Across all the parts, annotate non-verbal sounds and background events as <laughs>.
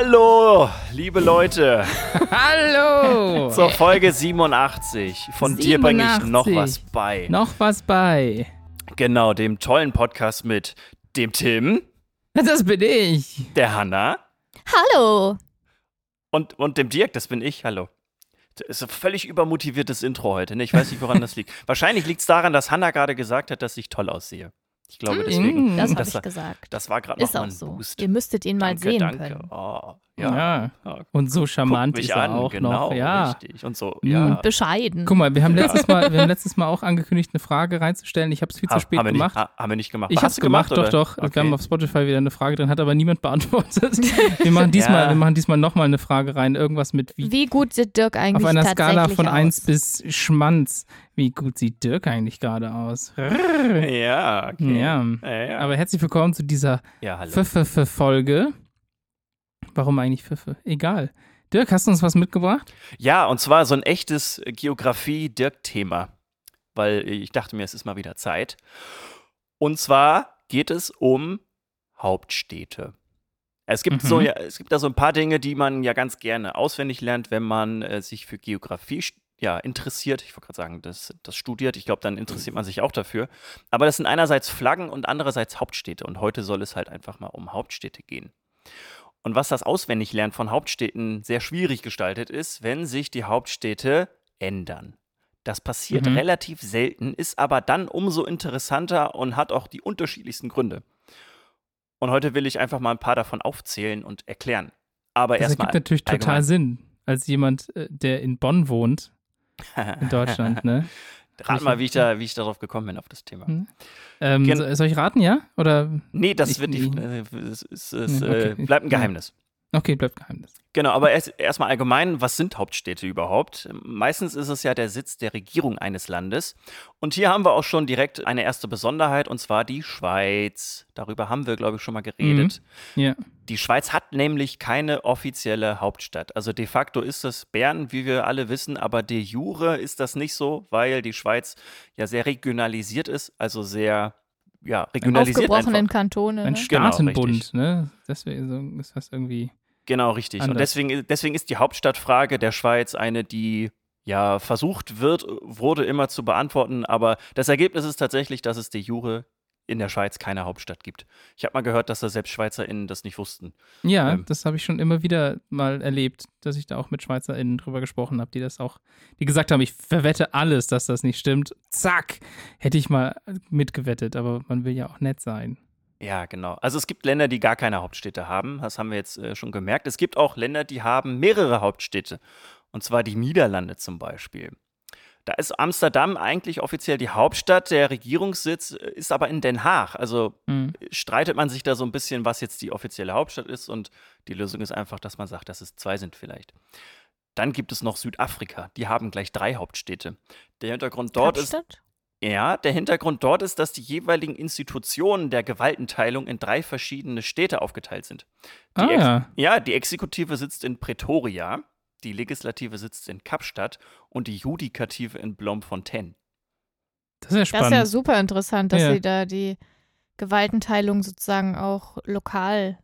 Hallo, liebe Leute. <laughs> Hallo. Zur Folge 87. Von 87. dir bringe ich noch was bei. Noch was bei. Genau, dem tollen Podcast mit dem Tim. Das bin ich. Der Hanna. Hallo. Und, und dem Dirk, das bin ich. Hallo. Das ist ein völlig übermotiviertes Intro heute. Ne? Ich weiß nicht, woran das liegt. <laughs> Wahrscheinlich liegt es daran, dass Hanna gerade gesagt hat, dass ich toll aussehe. Ich glaube, deswegen. Das habe ich gesagt. Das war gerade noch mal ein so. Boost. Ihr müsstet ihn mal danke, sehen danke. können. Oh, ja. ja. Und so charmant ist er an, auch genau, noch. Ja. Richtig. Und so, mhm. ja. Und bescheiden. Guck mal, wir haben letztes Mal, wir haben letztes Mal auch angekündigt, eine Frage reinzustellen. Ich habe es viel zu spät haben gemacht. Nicht, haben wir nicht gemacht. Ich habe es gemacht, gemacht doch, doch. Okay. Wir haben auf Spotify wieder eine Frage drin, hat aber niemand <laughs> beantwortet. wir machen diesmal, ja. wir machen diesmal nochmal eine Frage rein. Irgendwas mit wie. Wie gut sieht Dirk eigentlich Auf einer Skala von aus? 1 bis Schmanz. Wie gut sieht Dirk eigentlich gerade aus? Ja, okay. Ja. Ja, ja. Aber herzlich willkommen zu dieser ja, Pfiffe-Folge. Warum eigentlich Pfiffe? Egal. Dirk, hast du uns was mitgebracht? Ja, und zwar so ein echtes Geografie-Dirk-Thema. Weil ich dachte mir, es ist mal wieder Zeit. Und zwar geht es um Hauptstädte. Es gibt, Mhm. so, ja, es gibt da so ein paar Dinge, die man ja ganz gerne auswendig lernt, wenn man äh, sich für Geografie ja, interessiert. Ich wollte gerade sagen, das, das studiert. Ich glaube, dann interessiert man sich auch dafür. Aber das sind einerseits Flaggen und andererseits Hauptstädte. Und heute soll es halt einfach mal um Hauptstädte gehen. Und was das Auswendiglernen von Hauptstädten sehr schwierig gestaltet ist, wenn sich die Hauptstädte ändern. Das passiert Mhm. relativ selten, ist aber dann umso interessanter und hat auch die unterschiedlichsten Gründe. Und heute will ich einfach mal ein paar davon aufzählen und erklären. Aber Das erstmal. ergibt natürlich total allgemein. Sinn. Als jemand, äh, der in Bonn wohnt, in Deutschland, <laughs> ne? Rat mal, wie ich, da, wie ich darauf gekommen bin, auf das Thema. Hm. Ähm, soll ich raten, ja? Oder? Nee, das Ich- wird nicht. Äh, es, es, es Nee, okay. äh, bleibt ein. Geheimnis. Okay, bleibt Geheimnis. Genau, aber erst erstmal allgemein, was sind Hauptstädte überhaupt? Meistens ist es ja der Sitz der Regierung eines Landes. Und hier haben wir auch schon direkt eine erste Besonderheit, und zwar die Schweiz. Darüber haben wir, glaube ich, schon mal geredet. Ja. Die Schweiz hat nämlich keine offizielle Hauptstadt. Also de facto ist das Bern, wie wir alle wissen, aber de jure ist das nicht so, weil die Schweiz ja sehr regionalisiert ist, also sehr ja, regionalisiert Aufgebrochenen einfach. Kantone. Ein Ne? Genau, Staatenbund, richtig. ne? Deswegen ist das irgendwie. Genau, richtig. Und Anders. deswegen, deswegen ist die Hauptstadtfrage der Schweiz eine, die ja versucht wird, wurde immer zu beantworten, aber das Ergebnis ist tatsächlich, dass es de jure in der Schweiz keine Hauptstadt gibt. Ich habe mal gehört, dass da selbst SchweizerInnen das nicht wussten. Ja, Ähm. das habe ich schon immer wieder mal erlebt, dass ich da auch mit SchweizerInnen drüber gesprochen habe, die das auch, die gesagt haben, ich verwette alles, dass das nicht stimmt. Zack! Hätte ich mal mitgewettet, aber man will ja auch nett sein. Ja, genau. Also es gibt Länder, die gar keine Hauptstädte haben. Das haben wir jetzt äh, schon gemerkt. Es gibt auch Länder, die haben mehrere Hauptstädte. Und zwar die Niederlande zum Beispiel. Da ist Amsterdam eigentlich offiziell die Hauptstadt. Der Regierungssitz äh, ist aber in Den Haag. Also Hm. streitet man sich da so ein bisschen, was jetzt die offizielle Hauptstadt ist. Und die Lösung ist einfach, dass man sagt, dass es zwei sind vielleicht. Dann gibt es noch Südafrika. Die haben gleich drei Hauptstädte. Der Hintergrund dort ist, Kapstadt? ja, der Hintergrund dort ist, dass die jeweiligen Institutionen der Gewaltenteilung in drei verschiedene Städte aufgeteilt sind. Die Ah ja. ja, die Exekutive sitzt in Pretoria, die Legislative sitzt in Kapstadt und die Judikative in Bloemfontein. Das ist ja Das spannend. ist ja super interessant, dass Ja. sie da die Gewaltenteilung sozusagen auch lokal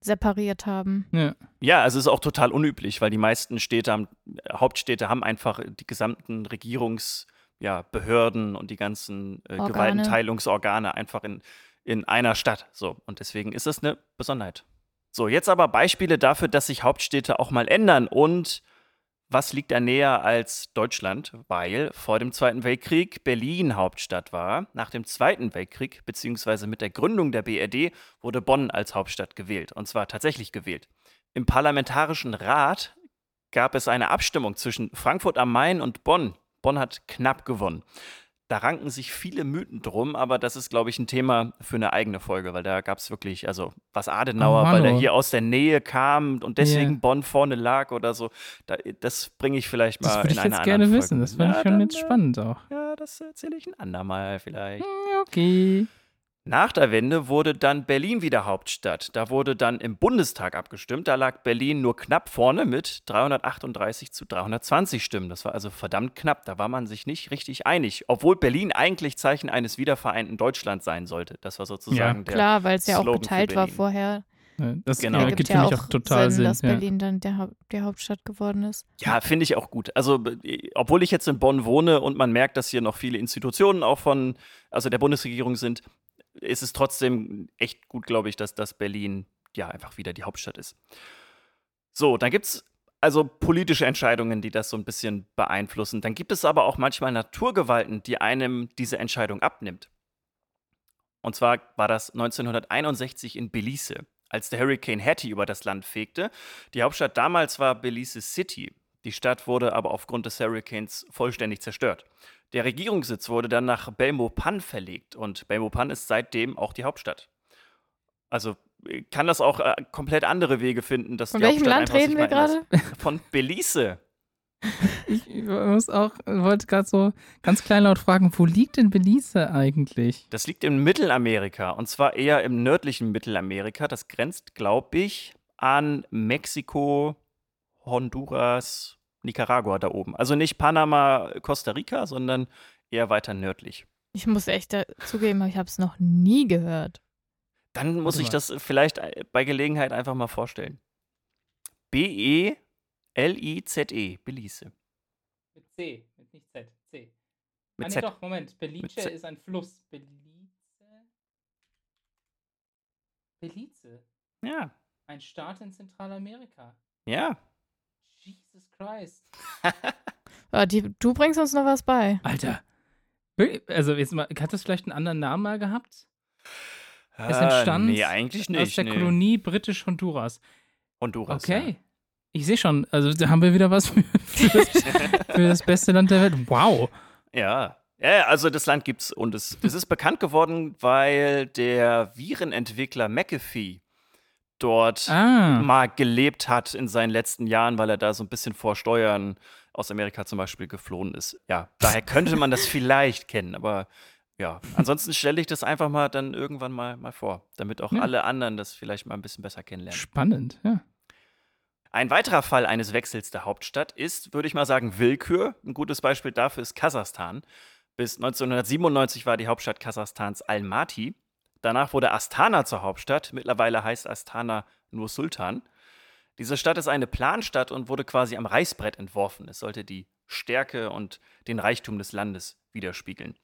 separiert haben. ja. Ja, also es ist auch total unüblich, weil die meisten Städte haben, Hauptstädte haben einfach die gesamten Regierungs- ja, und die ganzen äh, Organe. Gewaltenteilungsorgane einfach in, in einer Stadt. So, und deswegen ist das eine Besonderheit. So, jetzt aber Beispiele dafür, dass sich Hauptstädte auch mal ändern. Und was liegt da näher als Deutschland? Weil vor dem Zweiten Weltkrieg Berlin Hauptstadt war. Nach dem Zweiten Weltkrieg, beziehungsweise mit der Gründung der BRD, wurde Bonn als Hauptstadt gewählt. Und zwar tatsächlich gewählt. Im Parlamentarischen Rat gab es eine Abstimmung zwischen Frankfurt am Main und Bonn. Bonn hat knapp gewonnen. Da ranken sich viele Mythen drum, aber das ist, glaube ich, ein Thema für eine eigene Folge, weil da gab es wirklich, also was Adenauer, Oh, weil er hier aus der Nähe kam und deswegen Ja. Bonn vorne lag oder so. Da, das bringe ich vielleicht mal Das würde in ich jetzt gerne Folge. wissen. Das fand Ja, ich schon dann, jetzt äh, spannend auch. Ja, das erzähle ich ein andermal vielleicht. Hm, Okay. Nach der Wende wurde dann Berlin wieder Hauptstadt. Da wurde dann im Bundestag abgestimmt. Da lag Berlin nur knapp vorne mit 338 zu 320 Stimmen. Das war also verdammt knapp. Da war man sich nicht richtig einig. Obwohl Berlin eigentlich Zeichen eines wiedervereinten Deutschlands sein sollte. Das war sozusagen der. Klar, weil es ja auch Slogan für geteilt war vorher. Das Genau. ja, Ergibt gibt ja für mich auch auch total Sinn, Sinn. dass ja. Berlin dann der, Haupt, die Hauptstadt geworden ist. Ja, finde ich auch gut. Also, obwohl ich jetzt in Bonn wohne und man merkt, dass hier noch viele Institutionen auch von, also der Bundesregierung sind, ist es trotzdem echt gut, glaube ich, dass das Berlin ja einfach wieder die Hauptstadt ist. So, dann gibt es also politische Entscheidungen, die das so ein bisschen beeinflussen. Dann gibt es aber auch manchmal Naturgewalten, die einem diese Entscheidung abnimmt. Und zwar war das 1961 in Belize, als der Hurricane Hattie über das Land fegte. Die Hauptstadt damals war Belize City. Die Stadt wurde aber aufgrund des Hurricanes vollständig zerstört. Der Regierungssitz wurde dann nach Belmopan verlegt und Belmopan ist seitdem auch die Hauptstadt. Also äh, kann das auch äh, komplett andere Wege finden, dass Von die welchem Hauptstadt Land reden wir gerade? <laughs> Von Belize. Ich muss auch, wollte gerade so ganz kleinlaut fragen, wo liegt denn Belize eigentlich? Das liegt in Mittelamerika und zwar eher im nördlichen Mittelamerika. Das grenzt, glaube ich, an Mexiko, Honduras, Nicaragua da oben. Also nicht Panama, Costa Rica, sondern eher weiter nördlich. Ich muss echt zugeben, ich habe es noch nie gehört. Dann muss ich das vielleicht äh, bei Gelegenheit einfach mal vorstellen. E B-E-L-I-Z-E, Belize. Mit C, mit nicht Z, C. Mit ah, nee, Z. doch, Moment. Belize ist ein Fluss. Belize? Belize? Ja, Ein Staat in Zentralamerika. ja. Jesus Christ. <laughs> Ah, die, du bringst uns noch was bei. Alter. Also, jetzt mal, hat das vielleicht einen anderen Namen mal gehabt? Es Ah, entstand Nee, eigentlich nicht. Aus der nee. Kolonie Britisch-Honduras. Honduras. Okay. Ich sehe schon, also da haben wir wieder was für, für, das, <laughs> für das beste Land der Welt. Wow. Ja. Ja, ja, also das Land gibt's und es, es ist bekannt geworden, weil der Virenentwickler McAfee dort Ah. mal gelebt hat in seinen letzten Jahren, weil er da so ein bisschen vor Steuern aus Amerika zum Beispiel geflohen ist. Ja, daher könnte man das vielleicht kennen, aber ja, ansonsten stelle ich das einfach mal dann irgendwann mal, mal vor, damit auch Ja. alle anderen das vielleicht mal ein bisschen besser kennenlernen. Spannend, ja. Ein weiterer Fall eines Wechsels der Hauptstadt ist, würde ich mal sagen, Willkür. Ein gutes Beispiel dafür ist Kasachstan. Bis 1997 war die Hauptstadt Kasachstans Almaty. Danach wurde Astana zur Hauptstadt. Mittlerweile heißt Astana nur Sultan. Diese Stadt ist eine Planstadt und wurde quasi am Reißbrett entworfen. Es sollte die Stärke und den Reichtum des Landes widerspiegeln.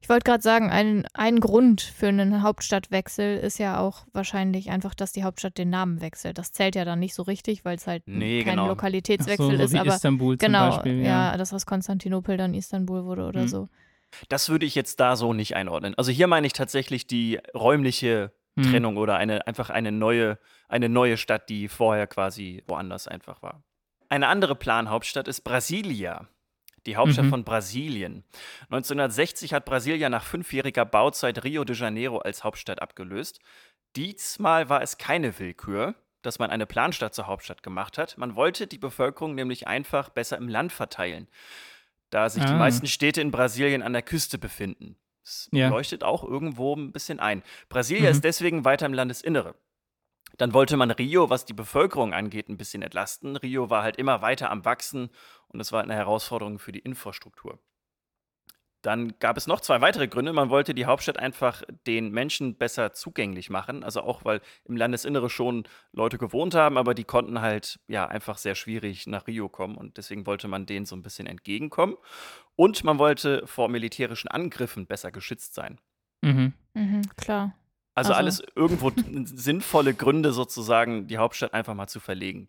Ich wollte gerade sagen, ein, ein Grund für einen Hauptstadtwechsel ist ja auch wahrscheinlich einfach, dass die Hauptstadt den Namen wechselt. Das zählt ja dann nicht so richtig, weil es halt Nee, kein genau. Ach so, Lokalitätswechsel so ist. wie Aber Istanbul zum genau, Beispiel. ja. Ja. dass aus Konstantinopel dann Istanbul wurde oder Mhm. so. Das würde ich jetzt da so nicht einordnen. Also hier meine ich tatsächlich die räumliche Hm. Trennung oder eine, einfach eine neue, eine neue Stadt, die vorher quasi woanders einfach war. Eine andere Planhauptstadt ist Brasilia, die Hauptstadt Mhm. von Brasilien. 1960 hat Brasilia nach fünfjähriger Bauzeit Rio de Janeiro als Hauptstadt abgelöst. Diesmal war es keine Willkür, dass man eine Planstadt zur Hauptstadt gemacht hat. Man wollte die Bevölkerung nämlich einfach besser im Land verteilen, da sich die Ah. meisten Städte in Brasilien an der Küste befinden. Das Ja. leuchtet auch irgendwo ein bisschen ein. Brasilia Mhm. ist deswegen weiter im Landesinnere. Dann wollte man Rio, was die Bevölkerung angeht, ein bisschen entlasten. Rio war halt immer weiter am Wachsen und es war eine Herausforderung für die Infrastruktur. Dann gab es noch zwei weitere Gründe. Man wollte die Hauptstadt einfach den Menschen besser zugänglich machen. Also auch, weil im Landesinnere schon Leute gewohnt haben, aber die konnten halt ja einfach sehr schwierig nach Rio kommen und deswegen wollte man denen so ein bisschen entgegenkommen. Und man wollte vor militärischen Angriffen besser geschützt sein. Mhm. Mhm, klar. Also, Also- alles irgendwo <laughs> sinnvolle Gründe sozusagen, die Hauptstadt einfach mal zu verlegen.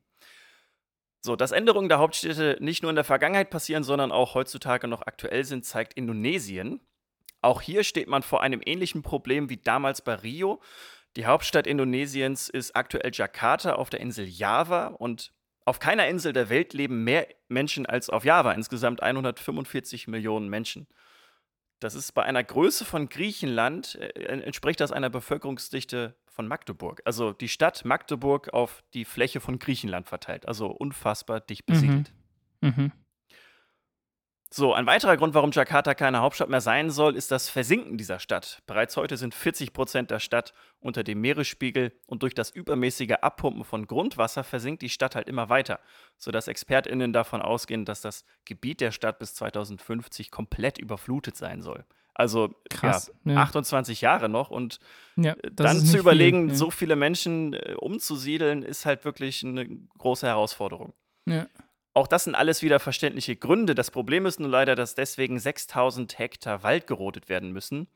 So, dass Änderungen der Hauptstädte nicht nur in der Vergangenheit passieren, sondern auch heutzutage noch aktuell sind, zeigt Indonesien. Auch hier steht man vor einem ähnlichen Problem wie damals bei Rio. Die Hauptstadt Indonesiens ist aktuell Jakarta auf der Insel Java und auf keiner Insel der Welt leben mehr Menschen als auf Java, insgesamt 145 Millionen Menschen. Das ist bei einer Größe von Griechenland, äh, entspricht das einer Bevölkerungsdichte von Magdeburg. Also die Stadt Magdeburg auf die Fläche von Griechenland verteilt. Also unfassbar dicht Mhm. besiedelt. Mhm. So, ein weiterer Grund, warum Jakarta keine Hauptstadt mehr sein soll, ist das Versinken dieser Stadt. Bereits heute sind 40 Prozent der Stadt unter dem Meeresspiegel und durch das übermäßige Abpumpen von Grundwasser versinkt die Stadt halt immer weiter, sodass ExpertInnen davon ausgehen, dass das Gebiet der Stadt bis 2050 komplett überflutet sein soll. Also Krass. ja, Ja. 28 Jahre noch und Ja, äh, dann zu überlegen, viel. So viele Menschen äh, umzusiedeln, ist halt wirklich eine große Herausforderung. Ja. Auch das sind alles wieder verständliche Gründe. Das Problem ist nur leider, dass deswegen 6000 Hektar Wald gerodet werden müssen.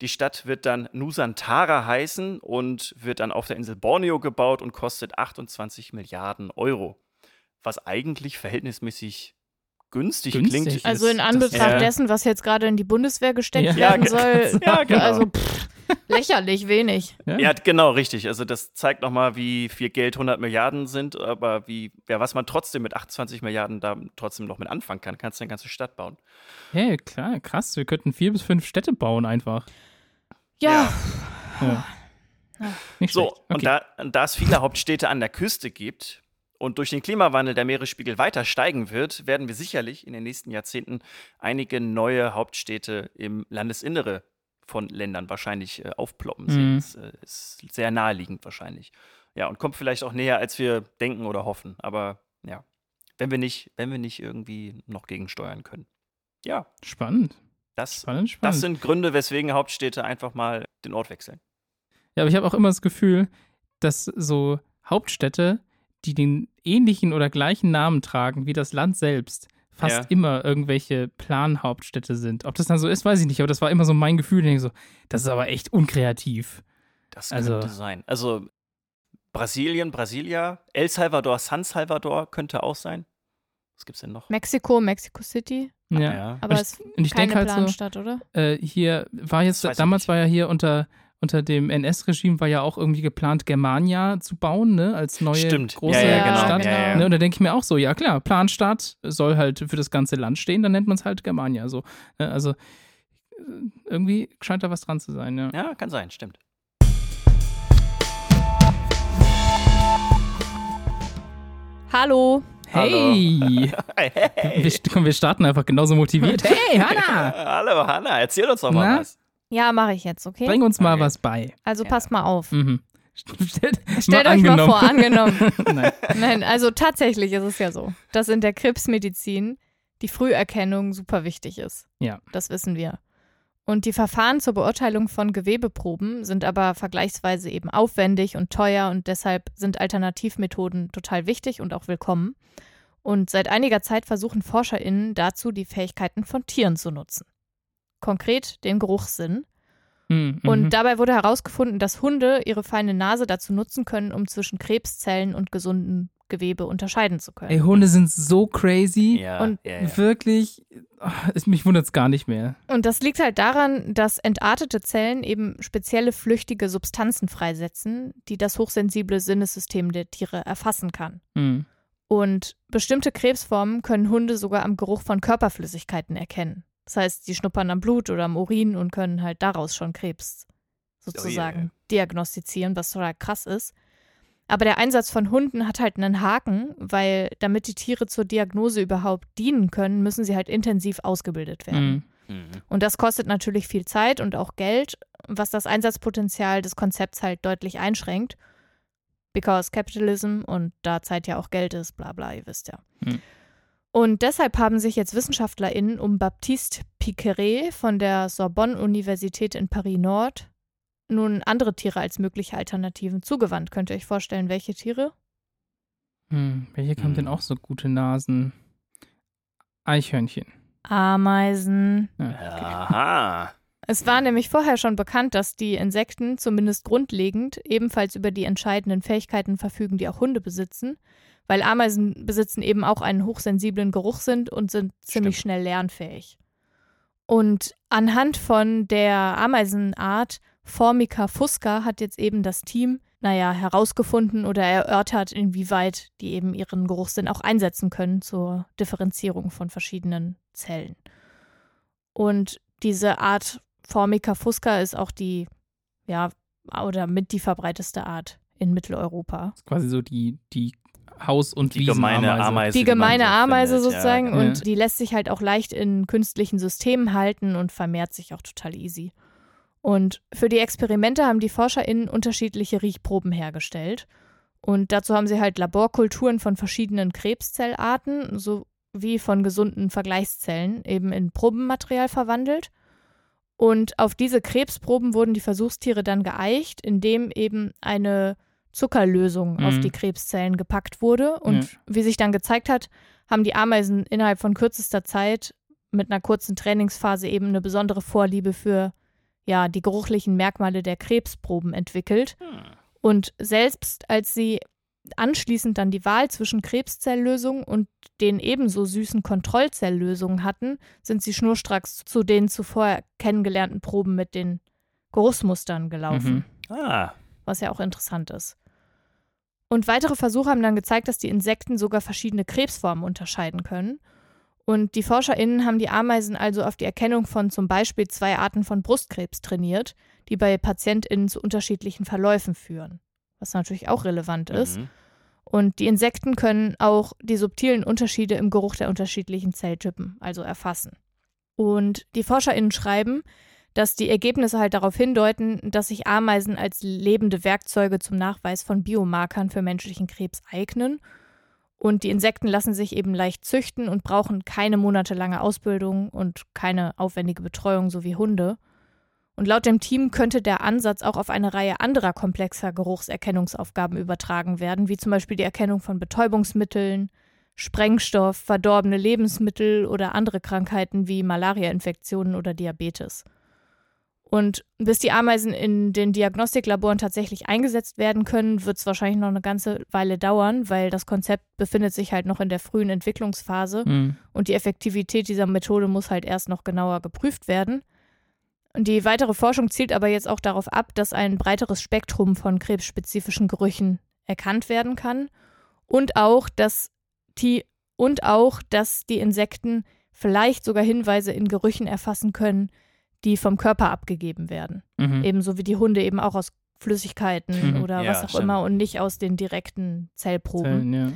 Die Stadt wird dann Nusantara heißen und wird dann auf der Insel Borneo gebaut und kostet 28 Milliarden Euro. Was eigentlich verhältnismäßig günstig, Günstig klingt. ist. Also in Anbetracht dessen, was jetzt gerade in die Bundeswehr gesteckt Ja. werden Ja, soll, <laughs> ja, genau. also pff, lächerlich wenig. Ja. Ja, genau, richtig. Also das zeigt nochmal, wie viel Geld 100 Milliarden sind, aber wie, ja, was man trotzdem mit 28 Milliarden da trotzdem noch mit anfangen kann. Kannst du eine ganze Stadt bauen. Hey, klar, krass. Wir könnten vier bis fünf Städte bauen einfach. Ja, Ja. Nicht So, schlecht. und Okay. da, da es viele Hauptstädte an der Küste gibt und durch den Klimawandel der Meeresspiegel weiter steigen wird, werden wir sicherlich in den nächsten Jahrzehnten einige neue Hauptstädte im Landesinnere von Ländern wahrscheinlich äh, aufploppen sehen. Mhm. Das äh, ist sehr naheliegend wahrscheinlich. Ja, und kommt vielleicht auch näher, als wir denken oder hoffen. Aber ja, wenn wir nicht, wenn wir nicht irgendwie noch gegensteuern können. Ja, Spannend. das, Spannend, spannend. das sind Gründe, weswegen Hauptstädte einfach mal den Ort wechseln. Ja, aber ich habe auch immer das Gefühl, dass so Hauptstädte, die den ähnlichen oder gleichen Namen tragen wie das Land selbst, fast Ja. immer irgendwelche Planhauptstädte sind. Ob das dann so ist, weiß ich nicht, aber das war immer so mein Gefühl. Ich denke so, das ist aber echt unkreativ. Das Also- könnte sein. Also Brasilien, Brasilia, El Salvador, San Salvador könnte auch sein. Was gibt's denn noch? Mexiko, Mexico City, Ja. Ja. aber Und es ist keine denke halt so, Planstadt, oder? äh, hier war jetzt, damals nicht. war ja hier unter, unter dem NS-Regime war ja auch irgendwie geplant, Germania zu bauen, ne, als neue Stimmt. große ja, ja, Ja, genau. Stadt. Ja, ja. Ne, und da denke ich mir auch so, ja klar, Planstadt soll halt für das ganze Land stehen, dann nennt man es halt Germania. So. Ne, also irgendwie scheint da was dran zu sein, ja. ja, kann sein, stimmt. Hallo. Hey! Hey, <laughs> hey. Wir, komm, wir starten einfach genauso motiviert. Hey, Hanna! <laughs> Hallo, Hanna, erzähl uns doch mal Na? was. Ja, mache ich jetzt, okay? Bring uns mal Okay. was bei. Also Ja. passt mal auf. Mhm. <laughs> Stellt, Stellt euch mal angenommen. vor, angenommen. <laughs> Nein. Nein, also tatsächlich ist es ja so, dass in der Krebsmedizin die Früherkennung super wichtig ist. Ja. Das wissen wir. Und die Verfahren zur Beurteilung von Gewebeproben sind aber vergleichsweise eben aufwendig und teuer und deshalb sind Alternativmethoden total wichtig und auch willkommen. Und seit einiger Zeit versuchen ForscherInnen dazu, die Fähigkeiten von Tieren zu nutzen. Konkret den Geruchssinn. Mhm. Und mhm. dabei wurde herausgefunden, dass Hunde ihre feine Nase dazu nutzen können, um zwischen Krebszellen und gesundem Gewebe unterscheiden zu können. Ey, Hunde sind so crazy. Ja, Und ja, ja. Wirklich, ach, es- mich wundert es gar nicht mehr. Und das liegt halt daran, dass entartete Zellen eben spezielle flüchtige Substanzen freisetzen, die das hochsensible Sinnessystem der Tiere erfassen kann. Mhm. Und bestimmte Krebsformen können Hunde sogar am Geruch von Körperflüssigkeiten erkennen. Das heißt, sie schnuppern am Blut oder am Urin und können halt daraus schon Krebs sozusagen diagnostizieren, was total krass ist. Aber der Einsatz von Hunden hat halt einen Haken, weil damit die Tiere zur Diagnose überhaupt dienen können, müssen sie halt intensiv ausgebildet werden. Mhm. Und das kostet natürlich viel Zeit und auch Geld, was das Einsatzpotenzial des Konzepts halt deutlich einschränkt. Because Capitalism und da Zeit ja auch Geld ist, bla bla, ihr wisst ja. Hm. Und deshalb haben sich jetzt WissenschaftlerInnen um Baptiste Piqueret von der Sorbonne-Universität in Paris-Nord nun andere Tiere als mögliche Alternativen zugewandt. Könnt ihr euch vorstellen, welche Tiere? Hm. Welche haben Mhm. denn auch so gute Nasen? Eichhörnchen. Ameisen. Ja. Aha. Es war nämlich vorher schon bekannt, dass die Insekten zumindest grundlegend ebenfalls über die entscheidenden Fähigkeiten verfügen, die auch Hunde besitzen, weil Ameisen besitzen eben auch einen hochsensiblen Geruchssinn und sind ziemlich Stimmt. schnell lernfähig. Und anhand von der Ameisenart Formica fusca hat jetzt eben das Team, naja, herausgefunden oder erörtert, inwieweit die eben ihren Geruchssinn auch einsetzen können zur Differenzierung von verschiedenen Zellen. Und diese Art Formica fusca ist auch die, ja, oder mit die verbreiteste Art in Mitteleuropa. Das ist quasi so die, die Haus- und Die gemeine Wiesenameise. Ameise. Die gemeine Ameise findet, sozusagen Ja. und Ja. die lässt sich halt auch leicht in künstlichen Systemen halten und vermehrt sich auch total easy. Und für die Experimente haben die ForscherInnen unterschiedliche Riechproben hergestellt. Und dazu haben sie halt Laborkulturen von verschiedenen Krebszellarten sowie von gesunden Vergleichszellen eben in Probenmaterial verwandelt. Und auf diese Krebsproben wurden die Versuchstiere dann geeicht, indem eben eine Zuckerlösung Mhm. auf die Krebszellen gepackt wurde. Und Ja. wie sich dann gezeigt hat, haben die Ameisen innerhalb von kürzester Zeit mit einer kurzen Trainingsphase eben eine besondere Vorliebe für ja, die geruchlichen Merkmale der Krebsproben entwickelt. Hm. Und selbst als sie anschließend dann die Wahl zwischen Krebszelllösungen und den ebenso süßen Kontrollzelllösungen hatten, sind sie schnurstracks zu den zuvor kennengelernten Proben mit den Geruchsmustern gelaufen, Mhm. Ah, was ja auch interessant ist. Und weitere Versuche haben dann gezeigt, dass die Insekten sogar verschiedene Krebsformen unterscheiden können. Und die ForscherInnen haben die Ameisen also auf die Erkennung von zum Beispiel zwei Arten von Brustkrebs trainiert, die bei PatientInnen zu unterschiedlichen Verläufen führen. Was natürlich auch relevant ist. mhm. Und die Insekten können auch die subtilen Unterschiede im Geruch der unterschiedlichen Zelltypen, also erfassen. Und die ForscherInnen schreiben, dass die Ergebnisse halt darauf hindeuten, dass sich Ameisen als lebende Werkzeuge zum Nachweis von Biomarkern für menschlichen Krebs eignen. Und die Insekten lassen sich eben leicht züchten und brauchen keine monatelange Ausbildung und keine aufwendige Betreuung, so wie Hunde. Und laut dem Team könnte der Ansatz auch auf eine Reihe anderer komplexer Geruchserkennungsaufgaben übertragen werden, wie zum Beispiel die Erkennung von Betäubungsmitteln, Sprengstoff, verdorbene Lebensmittel oder andere Krankheiten wie Malariainfektionen oder Diabetes. Und bis die Ameisen in den Diagnostiklaboren tatsächlich eingesetzt werden können, wird es wahrscheinlich noch eine ganze Weile dauern, weil das Konzept befindet sich halt noch in der frühen Entwicklungsphase Mhm. und die Effektivität dieser Methode muss halt erst noch genauer geprüft werden. Und die weitere Forschung zielt aber jetzt auch darauf ab, dass ein breiteres Spektrum von krebsspezifischen Gerüchen erkannt werden kann und auch, dass die und auch, dass die Insekten vielleicht sogar Hinweise in Gerüchen erfassen können, die vom Körper abgegeben werden. Mhm. Ebenso wie die Hunde eben auch aus Flüssigkeiten Mhm. oder Ja, was auch stimmt. immer und nicht aus den direkten Zellproben. Zellen, ja.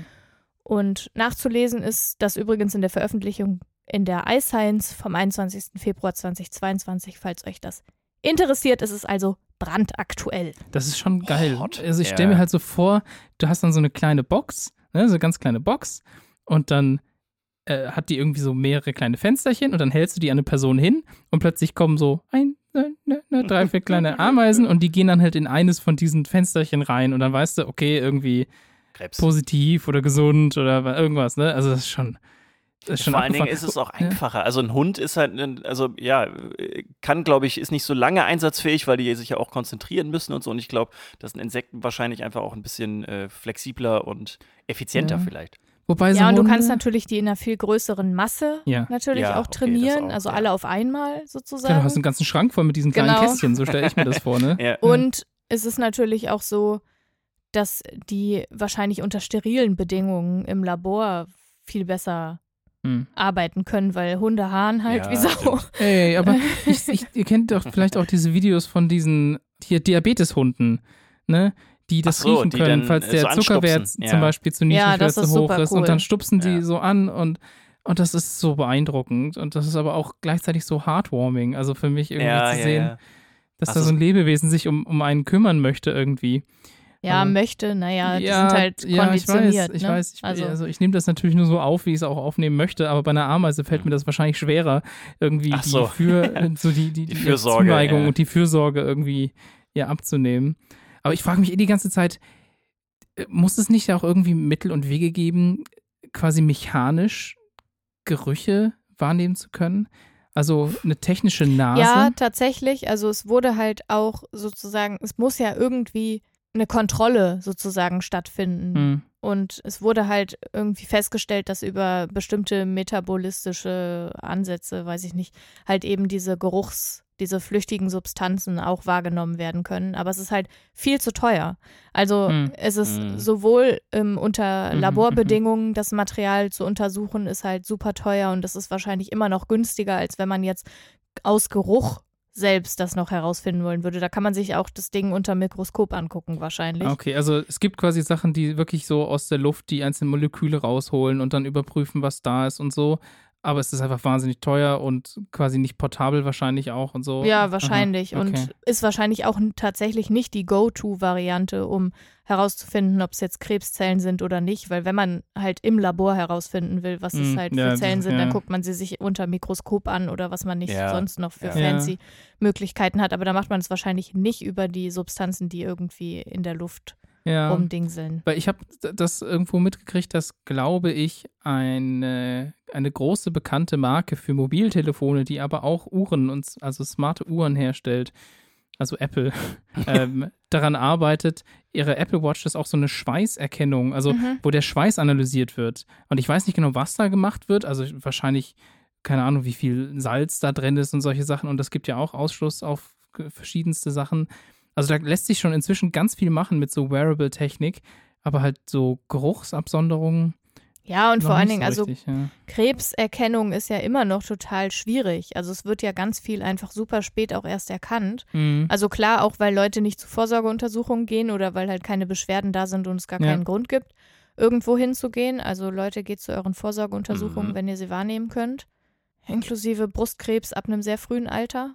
Und nachzulesen ist das übrigens in der Veröffentlichung in der iScience vom 21. Februar 2022, falls euch das interessiert. Es ist also brandaktuell. Das ist schon geil. Hot. Also ich stelle mir halt so vor, du hast dann so eine kleine Box, ne, so eine ganz kleine Box und dann äh, hat die irgendwie so mehrere kleine Fensterchen und dann hältst du die an eine Person hin und plötzlich kommen so ein, ne, ne, ne, drei, vier kleine <laughs> Ameisen und die gehen dann halt in eines von diesen Fensterchen rein und dann weißt du, okay, irgendwie Krebs. positiv oder gesund oder wa- irgendwas, ne? Also das ist schon, das ist schon Vor allen Dingen ist es auch Ja. einfacher. Also ein Hund ist halt, ein- also ja, kann, glaube ich, ist nicht so lange einsatzfähig, weil die sich ja auch konzentrieren müssen und so. Und ich glaube, dass ein Insekten wahrscheinlich einfach auch ein bisschen äh, flexibler und effizienter Ja. vielleicht. Wobei so ja, und du kannst natürlich die in einer viel größeren Masse Ja. natürlich Ja, auch okay, trainieren, auch, also ja. alle auf einmal sozusagen. du hast einen ganzen Schrank voll mit diesen kleinen Genau. Kästchen, so stelle ich mir das vor, ne? <laughs> Ja. Und es ist natürlich auch so, dass die wahrscheinlich unter sterilen Bedingungen im Labor viel besser Hm. arbeiten können, weil Hunde haaren halt Ja, wie Sau. Ey, aber <laughs> ich, ich, ihr kennt doch vielleicht auch diese Videos von diesen hier Diabeteshunden, ne? Die das so, riechen die können, falls äh, der so Zuckerwert ja. zum Beispiel zu niedrig Ja, oder das zu ist hoch ist. cool. Und dann stupsen die Ja. so an und, und das ist so beeindruckend. Und das ist aber auch gleichzeitig so heartwarming. Also für mich irgendwie ja, zu ja, sehen, ja. dass Also da so ein Lebewesen sich um, um einen kümmern möchte irgendwie. Ja, Aber- möchte, naja, die ja, sind halt ja, ich konditioniert. weiß, ich ne? weiß. Ich, also, also, ich nehme das natürlich nur so auf, wie ich es auch aufnehmen möchte, aber bei einer Ameise fällt mir das wahrscheinlich schwerer, irgendwie Ach die, so. für, <laughs> so die, die, Die die Fürsorge, Zuneigung ja. und die Fürsorge irgendwie ja, abzunehmen. Aber ich frage mich eh die ganze Zeit, äh, muss es nicht auch irgendwie Mittel und Wege geben, quasi mechanisch Gerüche wahrnehmen zu können? Also eine technische Nase? ja, tatsächlich. Also es wurde halt auch sozusagen, es muss ja irgendwie eine Kontrolle sozusagen stattfinden. Hm. Und es wurde halt irgendwie festgestellt, dass über bestimmte metabolistische Ansätze, weiß ich nicht, halt eben diese Geruchs, diese flüchtigen Substanzen auch wahrgenommen werden können. Aber es ist halt viel zu teuer. Also Hm. es ist Hm. sowohl ähm, unter Mhm, Laborbedingungen das Material zu untersuchen, ist halt super teuer und das ist wahrscheinlich immer noch günstiger, als wenn man jetzt aus Geruch selbst das noch herausfinden wollen würde. Da kann man sich auch das Ding unter Mikroskop angucken wahrscheinlich. Okay, also es gibt quasi Sachen, die wirklich so aus der Luft die einzelnen Moleküle rausholen und dann überprüfen, was da ist und so. Aber es ist einfach wahnsinnig teuer und quasi nicht portabel wahrscheinlich auch und so. Ja, wahrscheinlich. Aha, okay. Und ist wahrscheinlich auch tatsächlich nicht die Go-To-Variante, um herauszufinden, ob es jetzt Krebszellen sind oder nicht. Weil wenn man halt im Labor herausfinden will, was es Mm, halt ja, für Zellen sind, dann ja. guckt man sie sich unter Mikroskop an oder was man nicht Ja. sonst noch für Ja. fancy Möglichkeiten hat. Aber da macht man es wahrscheinlich nicht über die Substanzen, die irgendwie in der Luft ja. rumdingseln. Weil ich habe das irgendwo mitgekriegt, dass, glaube ich, eine, eine große bekannte Marke für Mobiltelefone, die aber auch Uhren und also smarte Uhren herstellt, also Apple, <laughs> ähm, daran arbeitet, ihre Apple Watch ist auch so eine Schweißerkennung, also Mhm. wo der Schweiß analysiert wird. Und ich weiß nicht genau, was da gemacht wird, also wahrscheinlich, keine Ahnung, wie viel Salz da drin ist und solche Sachen. Und das gibt ja auch Ausschluss auf verschiedenste Sachen. Also da lässt sich schon inzwischen ganz viel machen mit so Wearable-Technik, aber halt so Geruchsabsonderungen. Ja, und vor allen Dingen, so also richtig, ja. Krebserkennung ist ja immer noch total schwierig. Also es wird ja ganz viel einfach super spät auch erst erkannt. Mhm. Also klar, auch weil Leute nicht zu Vorsorgeuntersuchungen gehen oder weil halt keine Beschwerden da sind und es gar Ja. keinen Grund gibt, irgendwo hinzugehen. Also Leute, geht zu euren Vorsorgeuntersuchungen, Mhm. wenn ihr sie wahrnehmen könnt. Inklusive Brustkrebs ab einem sehr frühen Alter.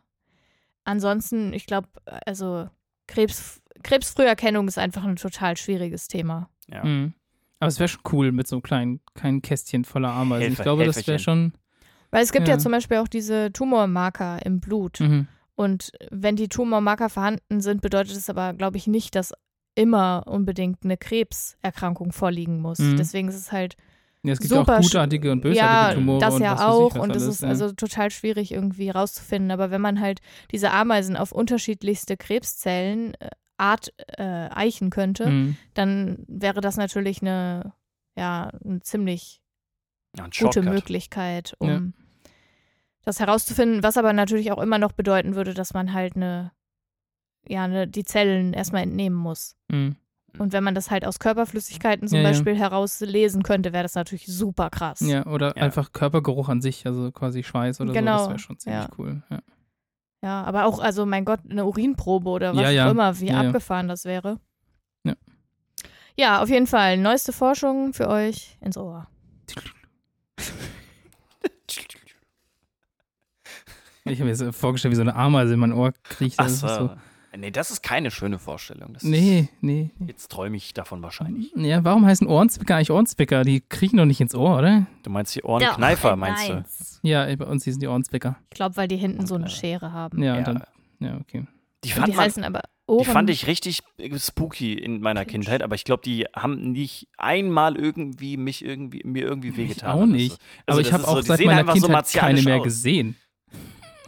Ansonsten, ich glaube, also Krebs, Krebsfrüherkennung ist einfach ein total schwieriges Thema. Ja. Mhm. Aber es wäre schon cool mit so einem kleinen, kleinen Kästchen voller Ameisen. Helfer- ich glaube, das wäre Helferchen. schon. Weil es gibt ja. Ja. zum Beispiel auch diese Tumormarker im Blut. Mhm. Und wenn die Tumormarker vorhanden sind, bedeutet es aber, glaube ich, nicht, dass immer unbedingt eine Krebserkrankung vorliegen muss. Mhm. Deswegen ist es halt Ja, es gibt super ja auch gutartige und bösartige ja, Tumore. das und ja was weiß ich auch. was Und es alles, ist ja. also total schwierig irgendwie rauszufinden. Aber wenn man halt diese Ameisen auf unterschiedlichste Krebszellen äh, Art äh, eichen könnte, Mhm. dann wäre das natürlich eine, ja, eine ziemlich Ja, ein gute. Möglichkeit, um Ja. das herauszufinden, was aber natürlich auch immer noch bedeuten würde, dass man halt eine, ja, eine, die Zellen erstmal entnehmen muss. Mhm. Und wenn man das halt aus Körperflüssigkeiten zum Ja, ja. Beispiel herauslesen könnte, wäre das natürlich super krass. Ja, oder Ja. einfach Körpergeruch an sich, also quasi Schweiß oder so. Genau, Das wäre schon ziemlich ja. cool. Ja. Ja, aber auch, also mein Gott, eine Urinprobe oder was Ja, ja. auch immer, wie Ja, ja. abgefahren das wäre. Ja. Ja, auf jeden Fall. Neueste Forschung für euch ins Ohr. Ich habe mir so vorgestellt, wie so eine Ameise in mein Ohr kriecht. Ach Das ist so. Nee, das ist keine schöne Vorstellung. Das Nee, nee. Jetzt träume ich davon wahrscheinlich. Ja, warum heißen Ohrenzwicker eigentlich Ohrenzwicker? Die kriechen doch nicht ins Ohr, oder? Du meinst die Ohrenkneifer, meinst du? Ja, bei uns hießen die Ohrenzwicker. Ich glaube, weil die hinten so eine. Schere haben. Ja, Ja. und dann. Ja, okay. Die fand, die man, heißen aber die Ohren. fand ich richtig äh, spooky in meiner Cringe. Kindheit, aber ich glaube, die haben nicht einmal irgendwie mich irgendwie mir irgendwie wehgetan. auch oder nicht. So. Aber Also ich habe auch so, die seit meiner einfach so Kindheit keine mehr aus. gesehen.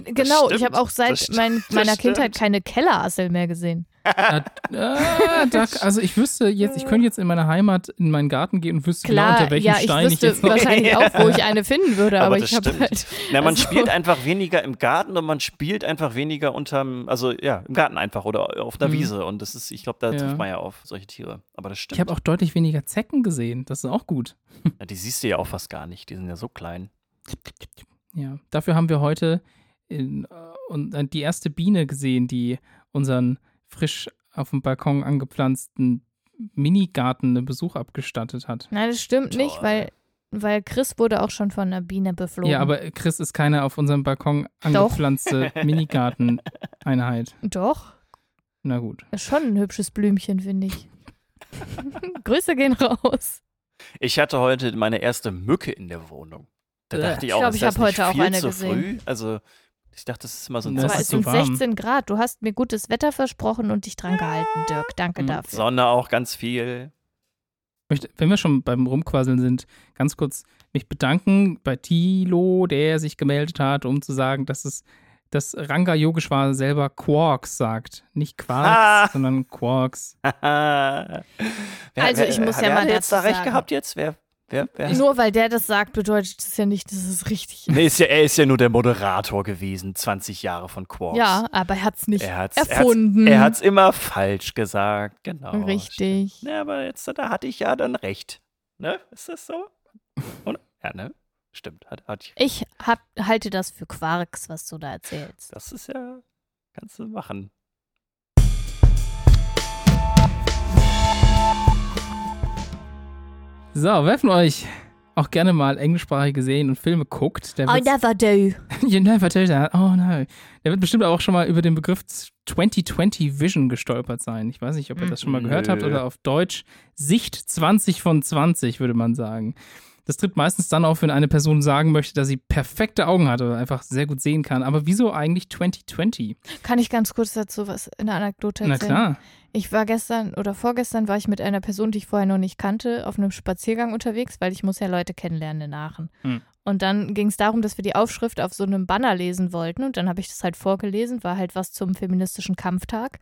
Genau, ich habe auch seit mein, das meiner stimmt. Kindheit keine Kellerassel mehr gesehen. Ah, ah, da, also ich wüsste jetzt, ich könnte jetzt in meine Heimat in meinen Garten gehen und wüsste genau, Klar, unter welchem ja, ich Stein ich wüsste jetzt noch. wahrscheinlich <laughs> auch, wo ich eine finden würde, aber, Aber das ich habe stimmt. halt. Na, man Also- spielt einfach weniger im Garten und man spielt einfach weniger unterm, also ja, im Garten einfach oder auf einer Mhm. Wiese. Und das ist, ich glaube, da Ja. trifft man ja auf solche Tiere. Aber das stimmt. Ich habe auch deutlich weniger Zecken gesehen. Das ist auch gut. Ja, die siehst du ja auch fast gar nicht. Die sind ja so klein. Ja, dafür haben wir heute in, äh, und die erste Biene gesehen, die unseren frisch auf dem Balkon angepflanzten Minigarten einen Besuch abgestattet hat. Nein, das stimmt nicht, weil, weil Chris wurde auch schon von einer Biene beflogen. Ja, aber Chris ist keine auf unserem Balkon angepflanzte <laughs> Minigarten-Einheit. Doch, Na gut. ist schon ein hübsches Blümchen, finde ich. <laughs> Grüße gehen raus. Ich hatte heute meine erste Mücke in der Wohnung. Da dachte ich ich auch, glaub, ist ich das hab heute auch viel eine zu gesehen. früh? Also, ich dachte, das ist immer so ein Das Aber es sind warm. 16 Grad. Du hast mir gutes Wetter versprochen und dich dran gehalten, Dirk. Danke Mhm. dafür. Sonne auch ganz viel. möchte, wenn wir schon beim Rumquasseln sind, ganz kurz mich bedanken bei Tilo, der sich gemeldet hat, um zu sagen, dass es dass Ranga Yogeshwar selber Quarks sagt. Nicht Quarks, Ah. <laughs> sondern Quarks. wer, Also, ich muss ja wer mal hat jetzt da recht sagen. gehabt jetzt? Wer? Wer? wer? Nur weil der das sagt, bedeutet das ja nicht, dass es richtig ist. Nee, ist ja, er ist ja nur der Moderator gewesen, 20 Jahre von Quarks. Ja, aber er hat es nicht er hat's, erfunden. Er hat es immer falsch gesagt, genau. Richtig. Ja, aber jetzt, da hatte ich ja dann recht. Ne? Ist das so? Oder? Ja, ne? Stimmt, hat, hat ich. Ich hab, halte das für Quarks, was du da erzählst. Das ist ja, kannst du machen. So, wer von euch auch gerne mal englischsprachige Serien und Filme guckt, der I wird, never do. <laughs> you never do that. Oh no. Der wird bestimmt auch schon mal über den Begriff 2020 Vision gestolpert sein. Ich weiß nicht, ob ihr das schon mal gehört habt oder auf Deutsch Sicht 20 von 20, würde man sagen. Das tritt meistens dann auf, wenn eine Person sagen möchte, dass sie perfekte Augen hat oder einfach sehr gut sehen kann. Aber wieso eigentlich 2020? Kann ich ganz kurz dazu was in der Anekdote Na erzählen? klar. Ich war gestern oder vorgestern war ich mit einer Person, die ich vorher noch nicht kannte, auf einem Spaziergang unterwegs, weil ich muss ja Leute kennenlernen in Aachen. Hm. Und dann ging es darum, dass wir die Aufschrift auf so einem Banner lesen wollten. Und dann habe ich das halt vorgelesen, war halt was zum feministischen Kampftag.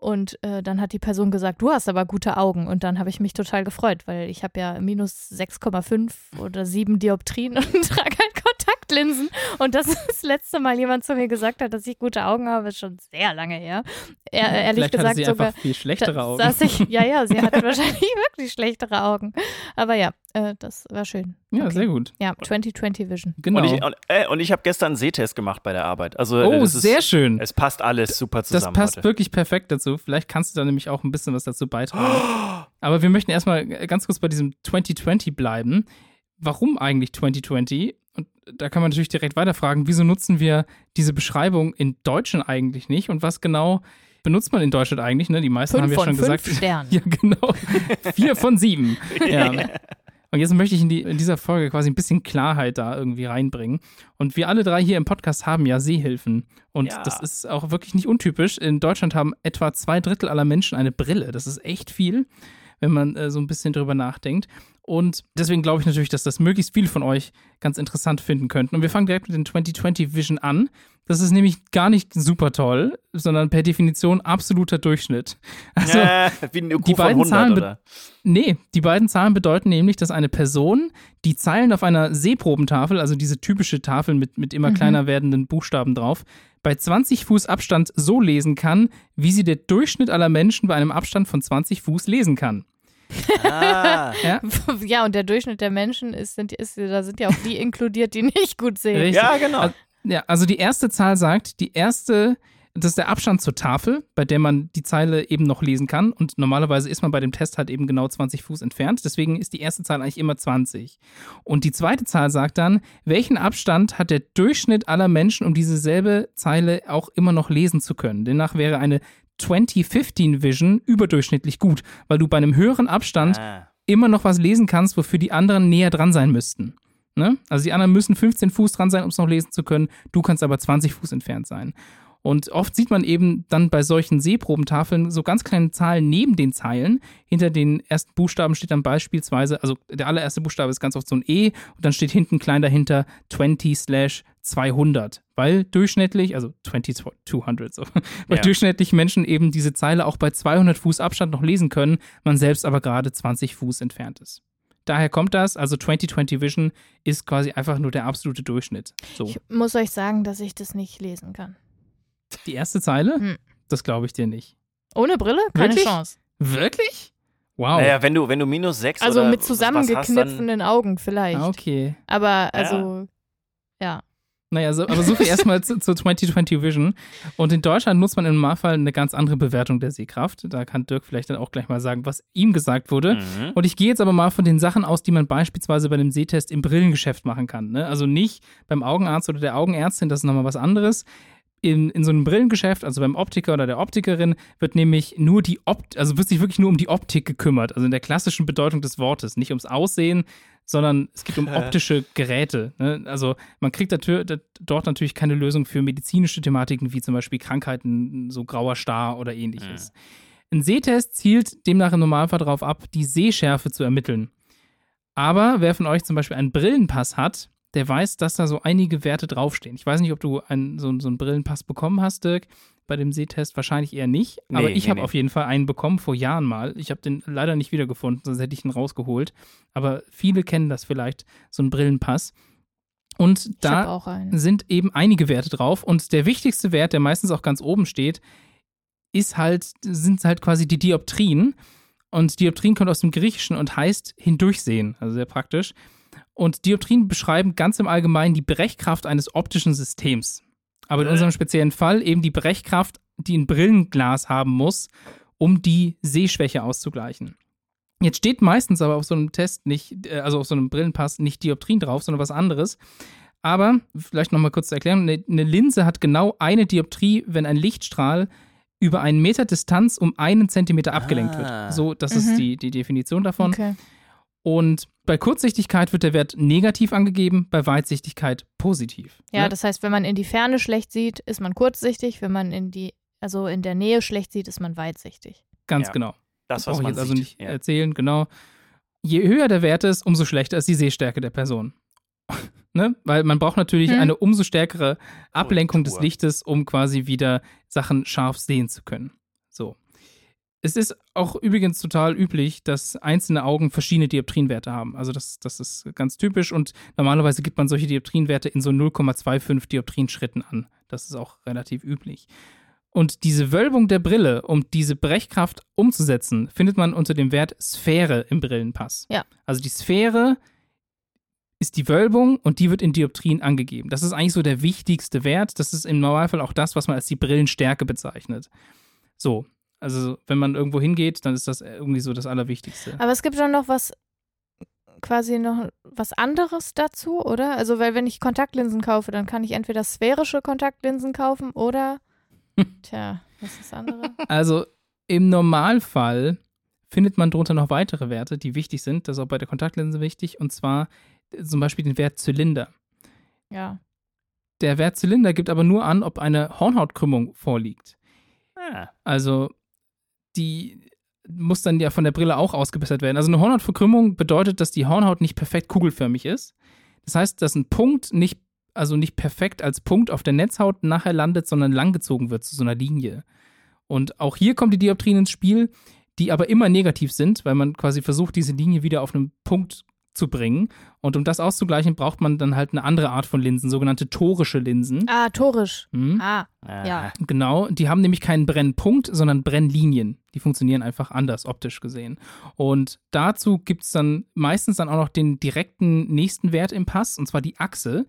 Und äh, dann hat die Person gesagt, du hast aber gute Augen. Und dann habe ich mich total gefreut, weil ich habe ja minus 6,5 oder 7 Dioptrien <laughs> und trage halt Kontaktlinsen. Und das ist das letzte Mal jemand zu mir gesagt hat, dass ich gute Augen habe, ist schon sehr lange her. Er, ehrlich Vielleicht hatte gesagt sie sogar. viel schlechtere Da Augen. Saß ich, ja, ja, sie <laughs> hatte wahrscheinlich <laughs> wirklich schlechtere Augen. Aber ja, äh, das war schön. Ja, Okay. sehr gut. Ja, 2020 Vision. Genau. Und ich, und, äh, und ich habe gestern einen Sehtest gemacht bei der Arbeit. Also, äh, oh, das ist, sehr schön. Es passt alles super Das zusammen. passt heute. wirklich perfekt dazu. Vielleicht kannst du da nämlich auch ein bisschen was dazu beitragen. <gasps> Aber wir möchten erstmal ganz kurz bei diesem 2020 bleiben. Warum eigentlich 2020? Und da kann man natürlich direkt weiterfragen, wieso nutzen wir diese Beschreibung in Deutschen eigentlich nicht? Und was genau benutzt man in Deutschland eigentlich? Ne? Die meisten Fünf haben ja von schon fünf gesagt. <laughs> Sternen. Ja, genau. Vier von sieben. <laughs> Ja. Und jetzt möchte ich in, die, in dieser Folge quasi ein bisschen Klarheit da irgendwie reinbringen. Und wir alle drei hier im Podcast haben ja Sehhilfen. Und Ja. das ist auch wirklich nicht untypisch. In Deutschland haben etwa zwei Drittel aller Menschen eine Brille. Das ist echt viel, wenn man äh, so ein bisschen drüber nachdenkt. Und deswegen glaube ich natürlich, dass das möglichst viele von euch ganz interessant finden könnten. Und wir fangen direkt mit den 2020 Vision an. Das ist nämlich gar nicht super toll, sondern per Definition absoluter Durchschnitt. <laughs> Also, äh, wie ein die von beiden 100, Zahlen oder? Nee, die beiden Zahlen bedeuten nämlich, dass eine Person die Zeilen auf einer Sehprobentafel, also diese typische Tafel mit, mit immer Mhm. kleiner werdenden Buchstaben drauf, bei 20 Fuß Abstand so lesen kann, wie sie der Durchschnitt aller Menschen bei einem Abstand von 20 Fuß lesen kann. Ah, <laughs> Ja, und der Durchschnitt der Menschen ist, sind, ist, da sind ja auch die inkludiert, die nicht gut sehen. Richtig. ja, genau. Also- Ja, also die erste Zahl sagt, die erste, das ist der Abstand zur Tafel, bei der man die Zeile eben noch lesen kann. Und normalerweise ist man bei dem Test halt eben genau 20 Fuß entfernt. Deswegen ist die erste Zahl eigentlich immer 20. Und die zweite Zahl sagt dann, welchen Abstand hat der Durchschnitt aller Menschen, um diese selbe Zeile auch immer noch lesen zu können. Demnach wäre eine 2015 Vision überdurchschnittlich gut, weil du bei einem höheren Abstand Ah. immer noch was lesen kannst, wofür die anderen näher dran sein müssten. Ne? Also die anderen müssen 15 Fuß dran sein, um es noch lesen zu können. Du kannst aber 20 Fuß entfernt sein. Und oft sieht man eben dann bei solchen Sehprobentafeln so ganz kleine Zahlen neben den Zeilen. Hinter den ersten Buchstaben steht dann beispielsweise, also der allererste Buchstabe ist ganz oft so ein E und dann steht hinten klein dahinter 20 slash 200. Weil durchschnittlich, also 20 200 so, <laughs> weil Ja. durchschnittlich Menschen eben diese Zeile auch bei 200 Fuß Abstand noch lesen können, man selbst aber gerade 20 Fuß entfernt ist. Daher kommt das, also 2020 Vision ist quasi einfach nur der absolute Durchschnitt. So, Ich muss euch sagen, dass ich das nicht lesen kann. Die erste Zeile, Hm. das glaube ich dir nicht. Ohne Brille? Keine Wirklich? Chance. Wirklich? Wow. Naja, wenn du, wenn du minus 6 Also oder mit zusammengekniffenen Augen vielleicht. Ah, okay. Aber also, ja. Naja, so, aber so viel <laughs> erstmal zu, zu 2020 Vision. Und in Deutschland nutzt man im Normalfall eine ganz andere Bewertung der Sehkraft. Da kann Dirk vielleicht dann auch gleich mal sagen, was ihm gesagt wurde. Mhm. Und ich gehe jetzt aber mal von den Sachen aus, die man beispielsweise bei einem Sehtest im Brillengeschäft machen kann. Ne? Also nicht beim Augenarzt oder der Augenärztin, das ist nochmal was anderes. In, in so einem Brillengeschäft, also beim Optiker oder der Optikerin, wird nämlich nur die Opt also wird sich wirklich nur um die Optik gekümmert, also in der klassischen Bedeutung des Wortes, nicht ums Aussehen, sondern es geht um <laughs> optische Geräte. Ne? Also man kriegt dort natürlich keine Lösung für medizinische Thematiken wie zum Beispiel Krankheiten, so grauer Star oder ähnliches. Ein Sehtest zielt demnach im Normalfall darauf ab, die Sehschärfe zu ermitteln. Aber wer von euch zum Beispiel einen Brillenpass hat, der weiß, dass da so einige Werte draufstehen. Ich weiß nicht, ob du einen, so, so einen Brillenpass bekommen hast, Dirk, bei dem Sehtest. Wahrscheinlich eher nicht. Aber Nee, ich nee, habe nee. auf jeden Fall einen bekommen, vor Jahren mal. Ich habe den leider nicht wiedergefunden, sonst hätte ich ihn rausgeholt. Aber viele kennen das vielleicht, so einen Brillenpass. Und da sind eben einige Werte drauf. Und der wichtigste Wert, der meistens auch ganz oben steht, ist halt, sind halt quasi die Dioptrien. Und Dioptrien kommt aus dem Griechischen und heißt hindurchsehen, also sehr praktisch. Und Dioptrien beschreiben ganz im Allgemeinen die Brechkraft eines optischen Systems. Aber in unserem speziellen Fall eben die Brechkraft, die ein Brillenglas haben muss, um die Sehschwäche auszugleichen. Jetzt steht meistens aber auf so einem Test nicht, äh, also auf so einem Brillenpass nicht Dioptrien drauf, sondern was anderes. Aber vielleicht nochmal kurz zu erklären, eine, eine Linse hat genau eine Dioptrie, wenn ein Lichtstrahl über einen Meter Distanz um einen Zentimeter abgelenkt Ah. wird. So, das Mhm. ist die, die Definition davon. Okay. Und bei Kurzsichtigkeit wird der Wert negativ angegeben, bei Weitsichtigkeit positiv. Ja, Ne? das heißt, wenn man in die Ferne schlecht sieht, ist man kurzsichtig. Wenn man in die, also in der Nähe schlecht sieht, ist man weitsichtig. Ganz Ja. genau. Das, was Brauche ich man jetzt also sieht. nicht ja. erzählen, genau. Je höher der Wert ist, umso schlechter ist die Sehstärke der Person. <laughs> ne? Weil man braucht natürlich Hm. eine umso stärkere Ablenkung des. Lichtes, um quasi wieder Sachen scharf sehen zu können. Es ist auch übrigens total üblich, dass einzelne Augen verschiedene Dioptrienwerte haben. Also das, das ist ganz typisch und normalerweise gibt man solche Dioptrienwerte in so 0,25 Dioptrienschritten an. Das ist auch relativ üblich. Und diese Wölbung der Brille, um diese Brechkraft umzusetzen, findet man unter dem Wert Sphäre im Brillenpass. Ja. Also die Sphäre ist die Wölbung und die wird in Dioptrien angegeben. Das ist eigentlich so der wichtigste Wert. Das ist im Normalfall auch das, was man als die Brillenstärke bezeichnet. So, also wenn man irgendwo hingeht, dann ist das irgendwie so das Allerwichtigste. Aber es gibt schon noch was, quasi noch was anderes dazu, oder? Also, weil wenn ich Kontaktlinsen kaufe, dann kann ich entweder sphärische Kontaktlinsen kaufen oder, <laughs> tja, was ist das andere? <laughs> Also im Normalfall findet man darunter noch weitere Werte, die wichtig sind. Das ist auch bei der Kontaktlinse wichtig. Und zwar äh, zum Beispiel den Wert Zylinder. Ja. Der Wert Zylinder gibt aber nur an, ob eine Hornhautkrümmung vorliegt. Ah, Also die muss dann ja von der Brille auch ausgebessert werden. Also eine Hornhautverkrümmung bedeutet, dass die Hornhaut nicht perfekt kugelförmig ist. Das heißt, dass ein Punkt nicht, also nicht perfekt als Punkt auf der Netzhaut nachher landet, sondern langgezogen wird zu so einer Linie. Und auch hier kommt die Dioptrien ins Spiel, die aber immer negativ sind, weil man quasi versucht, diese Linie wieder auf einen Punkt zu bringen. Und um das auszugleichen, braucht man dann halt eine andere Art von Linsen, sogenannte torische Linsen. Ah, torisch. Hm? Ah, aha. Ja. Genau, die haben nämlich keinen Brennpunkt, sondern Brennlinien. Die funktionieren einfach anders optisch gesehen. Und dazu gibt es dann meistens dann auch noch den direkten nächsten Wert im Pass, und zwar die Achse.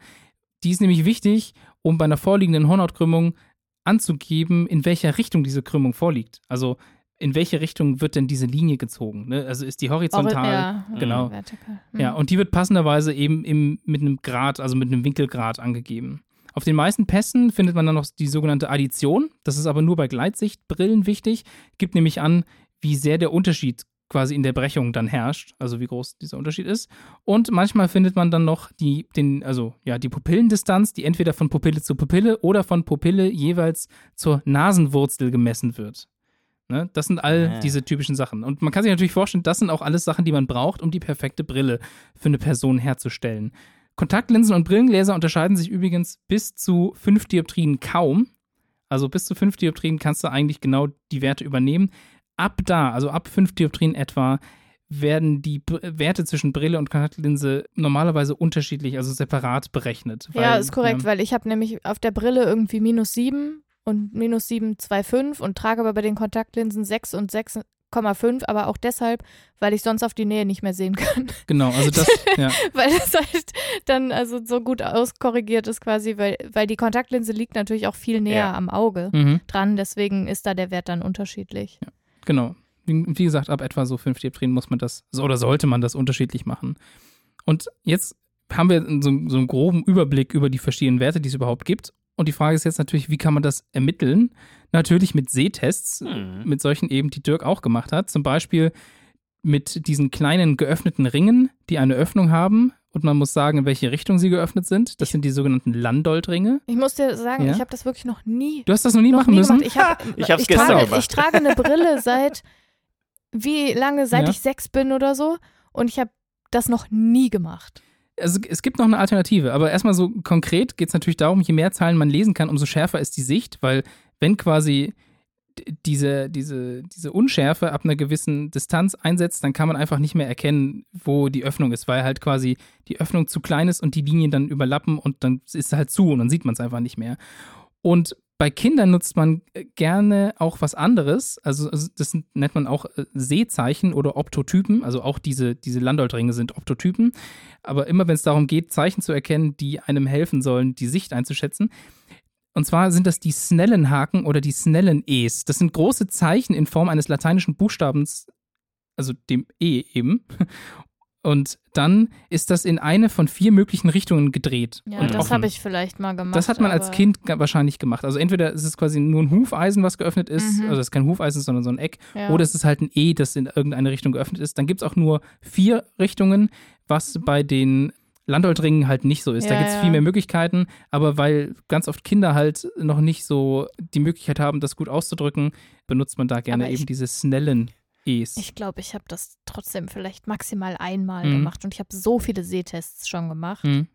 Die ist nämlich wichtig, um bei einer vorliegenden Hornhautkrümmung anzugeben, in welcher Richtung diese Krümmung vorliegt. Also in welche Richtung wird denn diese Linie gezogen? Ne? Also ist die horizontal. ja, genau. Vertikal. Ja, Mhm. und die wird passenderweise eben im, mit einem Grad, also mit einem Winkelgrad angegeben. Auf den meisten Pässen findet man dann noch die sogenannte Addition. Das ist aber nur bei Gleitsichtbrillen wichtig. Gibt nämlich an, wie sehr der Unterschied quasi in der Brechung dann herrscht, also wie groß dieser Unterschied ist. Und manchmal findet man dann noch die, den, also ja, die Pupillendistanz, die entweder von Pupille zu Pupille oder von Pupille jeweils zur Nasenwurzel gemessen wird. Ne? Das sind all Ah. diese typischen Sachen. Und man kann sich natürlich vorstellen, das sind auch alles Sachen, die man braucht, um die perfekte Brille für eine Person herzustellen. Kontaktlinsen und Brillengläser unterscheiden sich übrigens bis zu 5 Dioptrien kaum. Also bis zu 5 Dioptrien kannst du eigentlich genau die Werte übernehmen. Ab da, also ab 5 Dioptrien etwa, werden die Br- Werte zwischen Brille und Kontaktlinse normalerweise unterschiedlich, also separat berechnet. ja, weil, ist korrekt, ja, weil ich habe nämlich auf der Brille irgendwie minus 7 und minus 7,25 und trage aber bei den Kontaktlinsen 6 und 6,5, aber auch deshalb, weil ich sonst auf die Nähe nicht mehr sehen kann. <laughs> Genau, also das, ja. <laughs> weil das halt dann also so gut auskorrigiert ist quasi, weil, weil die Kontaktlinse liegt natürlich auch viel näher Ja. am Auge Mhm. dran, deswegen ist da der Wert dann unterschiedlich. Genau. Wie, wie gesagt, ab etwa so 5 Dioptrien muss man das, so- oder sollte man das unterschiedlich machen. Und jetzt haben wir so, so einen groben Überblick über die verschiedenen Werte, die es überhaupt gibt. Und die Frage ist jetzt natürlich, wie kann man das ermitteln? Natürlich mit Sehtests, Hm. mit solchen eben, die Dirk auch gemacht hat. Zum Beispiel mit diesen kleinen geöffneten Ringen, die eine Öffnung haben. Und man muss sagen, in welche Richtung sie geöffnet sind. Das sind die sogenannten Landolt-Ringe. Ich muss dir sagen, Ja? ich habe das wirklich noch nie, Du hast das noch nie noch machen nie müssen? gemacht. Ich, hab, <laughs> Ich ich, gestern trage, gemacht. ich trage eine Brille <laughs> seit wie lange, seit Ja. ich sechs bin oder so und ich habe das noch nie gemacht. Also es gibt noch eine Alternative, aber erstmal so konkret geht es natürlich darum, je mehr Zahlen man lesen kann, umso schärfer ist die Sicht, weil wenn quasi diese, diese, diese Unschärfe ab einer gewissen Distanz einsetzt, dann kann man einfach nicht mehr erkennen, wo die Öffnung ist, weil halt quasi die Öffnung zu klein ist und die Linien dann überlappen und dann ist es halt zu und dann sieht man es einfach nicht mehr. Und bei Kindern nutzt man äh, gerne auch was anderes. Also also das nennt man auch äh, Sehzeichen oder Optotypen. Also auch diese, diese Landolt-Ringe sind Optotypen. Aber immer wenn es darum geht, Zeichen zu erkennen, die einem helfen sollen, die Sicht einzuschätzen. Und zwar sind das die Snellenhaken oder die Snellen-Es. Das sind große Zeichen in Form eines lateinischen Buchstabens also dem E eben. Und dann ist das in eine von vier möglichen Richtungen gedreht. Ja, und das habe ich vielleicht mal gemacht. Das hat man als Kind wahrscheinlich gemacht. Also entweder ist es quasi nur ein Hufeisen, was geöffnet ist, Mhm. also es ist kein Hufeisen, sondern so ein Eck, Ja. oder es ist halt ein E, das in irgendeine Richtung geöffnet ist. Dann gibt es auch nur vier Richtungen, was bei den Landoldringen halt nicht so ist. da Ja, gibt es ja. viel mehr Möglichkeiten, aber weil ganz oft Kinder halt noch nicht so die Möglichkeit haben, das gut auszudrücken, benutzt man da gerne Aber eben diese schnellen E's. Ich glaube, ich habe das trotzdem vielleicht maximal einmal Mhm. gemacht und ich habe so viele Sehtests schon gemacht. Hm.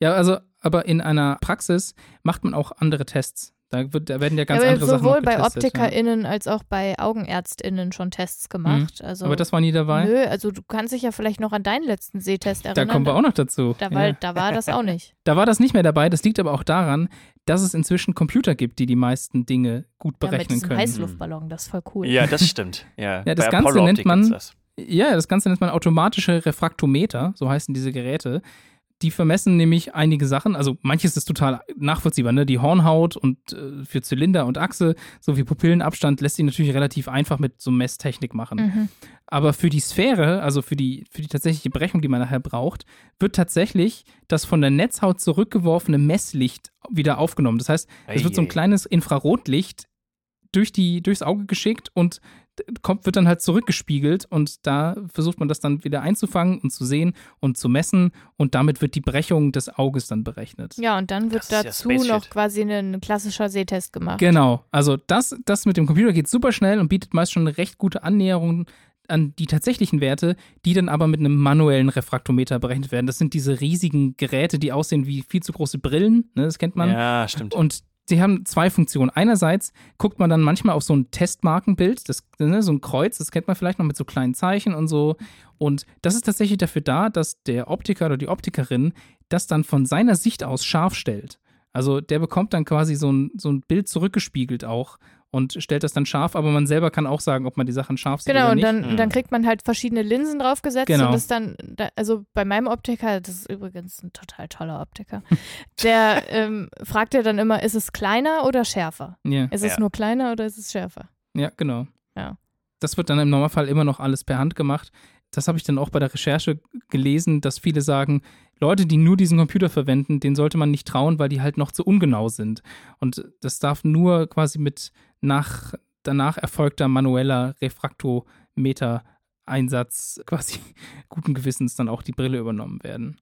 Ja, also, aber in einer Praxis macht man auch andere Tests. Da, wird, da werden ja ganz ja, andere Sachen sowohl bei getestet, ja. OptikerInnen als auch bei AugenärztInnen schon Tests gemacht. Also, Aber das war nie dabei. Nö, also du kannst dich ja vielleicht noch an deinen letzten Sehtest Da erinnern. kommen wir auch noch dazu. Da war, ja. da war das auch nicht. <laughs> Da war das nicht mehr dabei. Das liegt aber auch daran, dass es inzwischen Computer gibt, die die meisten Dinge gut Ja, mit berechnen können. Heißluftballon, das ist voll cool. Ja, das stimmt. <laughs> Ja, Ja, das Bei Ganze nennt man- Das. Ja, das Ganze nennt man automatische Refraktometer, so heißen diese Geräte. Die vermessen nämlich einige Sachen, also manches ist total nachvollziehbar, ne? Die Hornhaut und äh, für Zylinder und Achse sowie Pupillenabstand lässt sich natürlich relativ einfach mit so Messtechnik machen. Mhm. Aber für die Sphäre, also für die, für die tatsächliche Berechnung, die man nachher braucht, wird tatsächlich das von der Netzhaut zurückgeworfene Messlicht wieder aufgenommen. Das heißt, es wird so ein Ei, ei. kleines Infrarotlicht durch die, durchs Auge geschickt und kommt, wird dann halt zurückgespiegelt und da versucht man das dann wieder einzufangen und zu sehen und zu messen und damit wird die Brechung des Auges dann berechnet. Ja, und dann wird Das ja dazu Space noch quasi ein klassischer Sehtest gemacht. Genau, also das, das mit dem Computer geht super schnell und bietet meist schon eine recht gute Annäherung an die tatsächlichen Werte, die dann aber mit einem manuellen Refraktometer berechnet werden. Das sind diese riesigen Geräte, die aussehen wie viel zu große Brillen, ne, das kennt man. Ja, stimmt. Und sie haben zwei Funktionen. Einerseits guckt man dann manchmal auf so ein Testmarkenbild, das, ne, so ein Kreuz, das kennt man vielleicht noch mit so kleinen Zeichen und so. Und das ist tatsächlich dafür da, dass der Optiker oder die Optikerin das dann von seiner Sicht aus scharf stellt. Also der bekommt dann quasi so ein, so ein Bild zurückgespiegelt auch und stellt das dann scharf, aber man selber kann auch sagen, ob man die Sachen scharf sieht Genau, oder und nicht. dann, Mhm. dann kriegt man halt verschiedene Linsen draufgesetzt Genau. und das dann, da, also bei meinem Optiker, das ist übrigens ein total toller Optiker, <laughs> der ähm, fragt ja dann immer, ist es kleiner oder schärfer? ja. Ist es Ja. nur kleiner oder ist es schärfer? Ja, genau. Ja. Das wird dann im Normalfall immer noch alles per Hand gemacht. Das habe ich dann auch bei der Recherche gelesen, dass viele sagen, Leute, die nur diesen Computer verwenden, den sollte man nicht trauen, weil die halt noch zu ungenau sind. Und das darf nur quasi mit nach, danach erfolgter manueller Refraktometer-Einsatz quasi <laughs> guten Gewissens dann auch die Brille übernommen werden.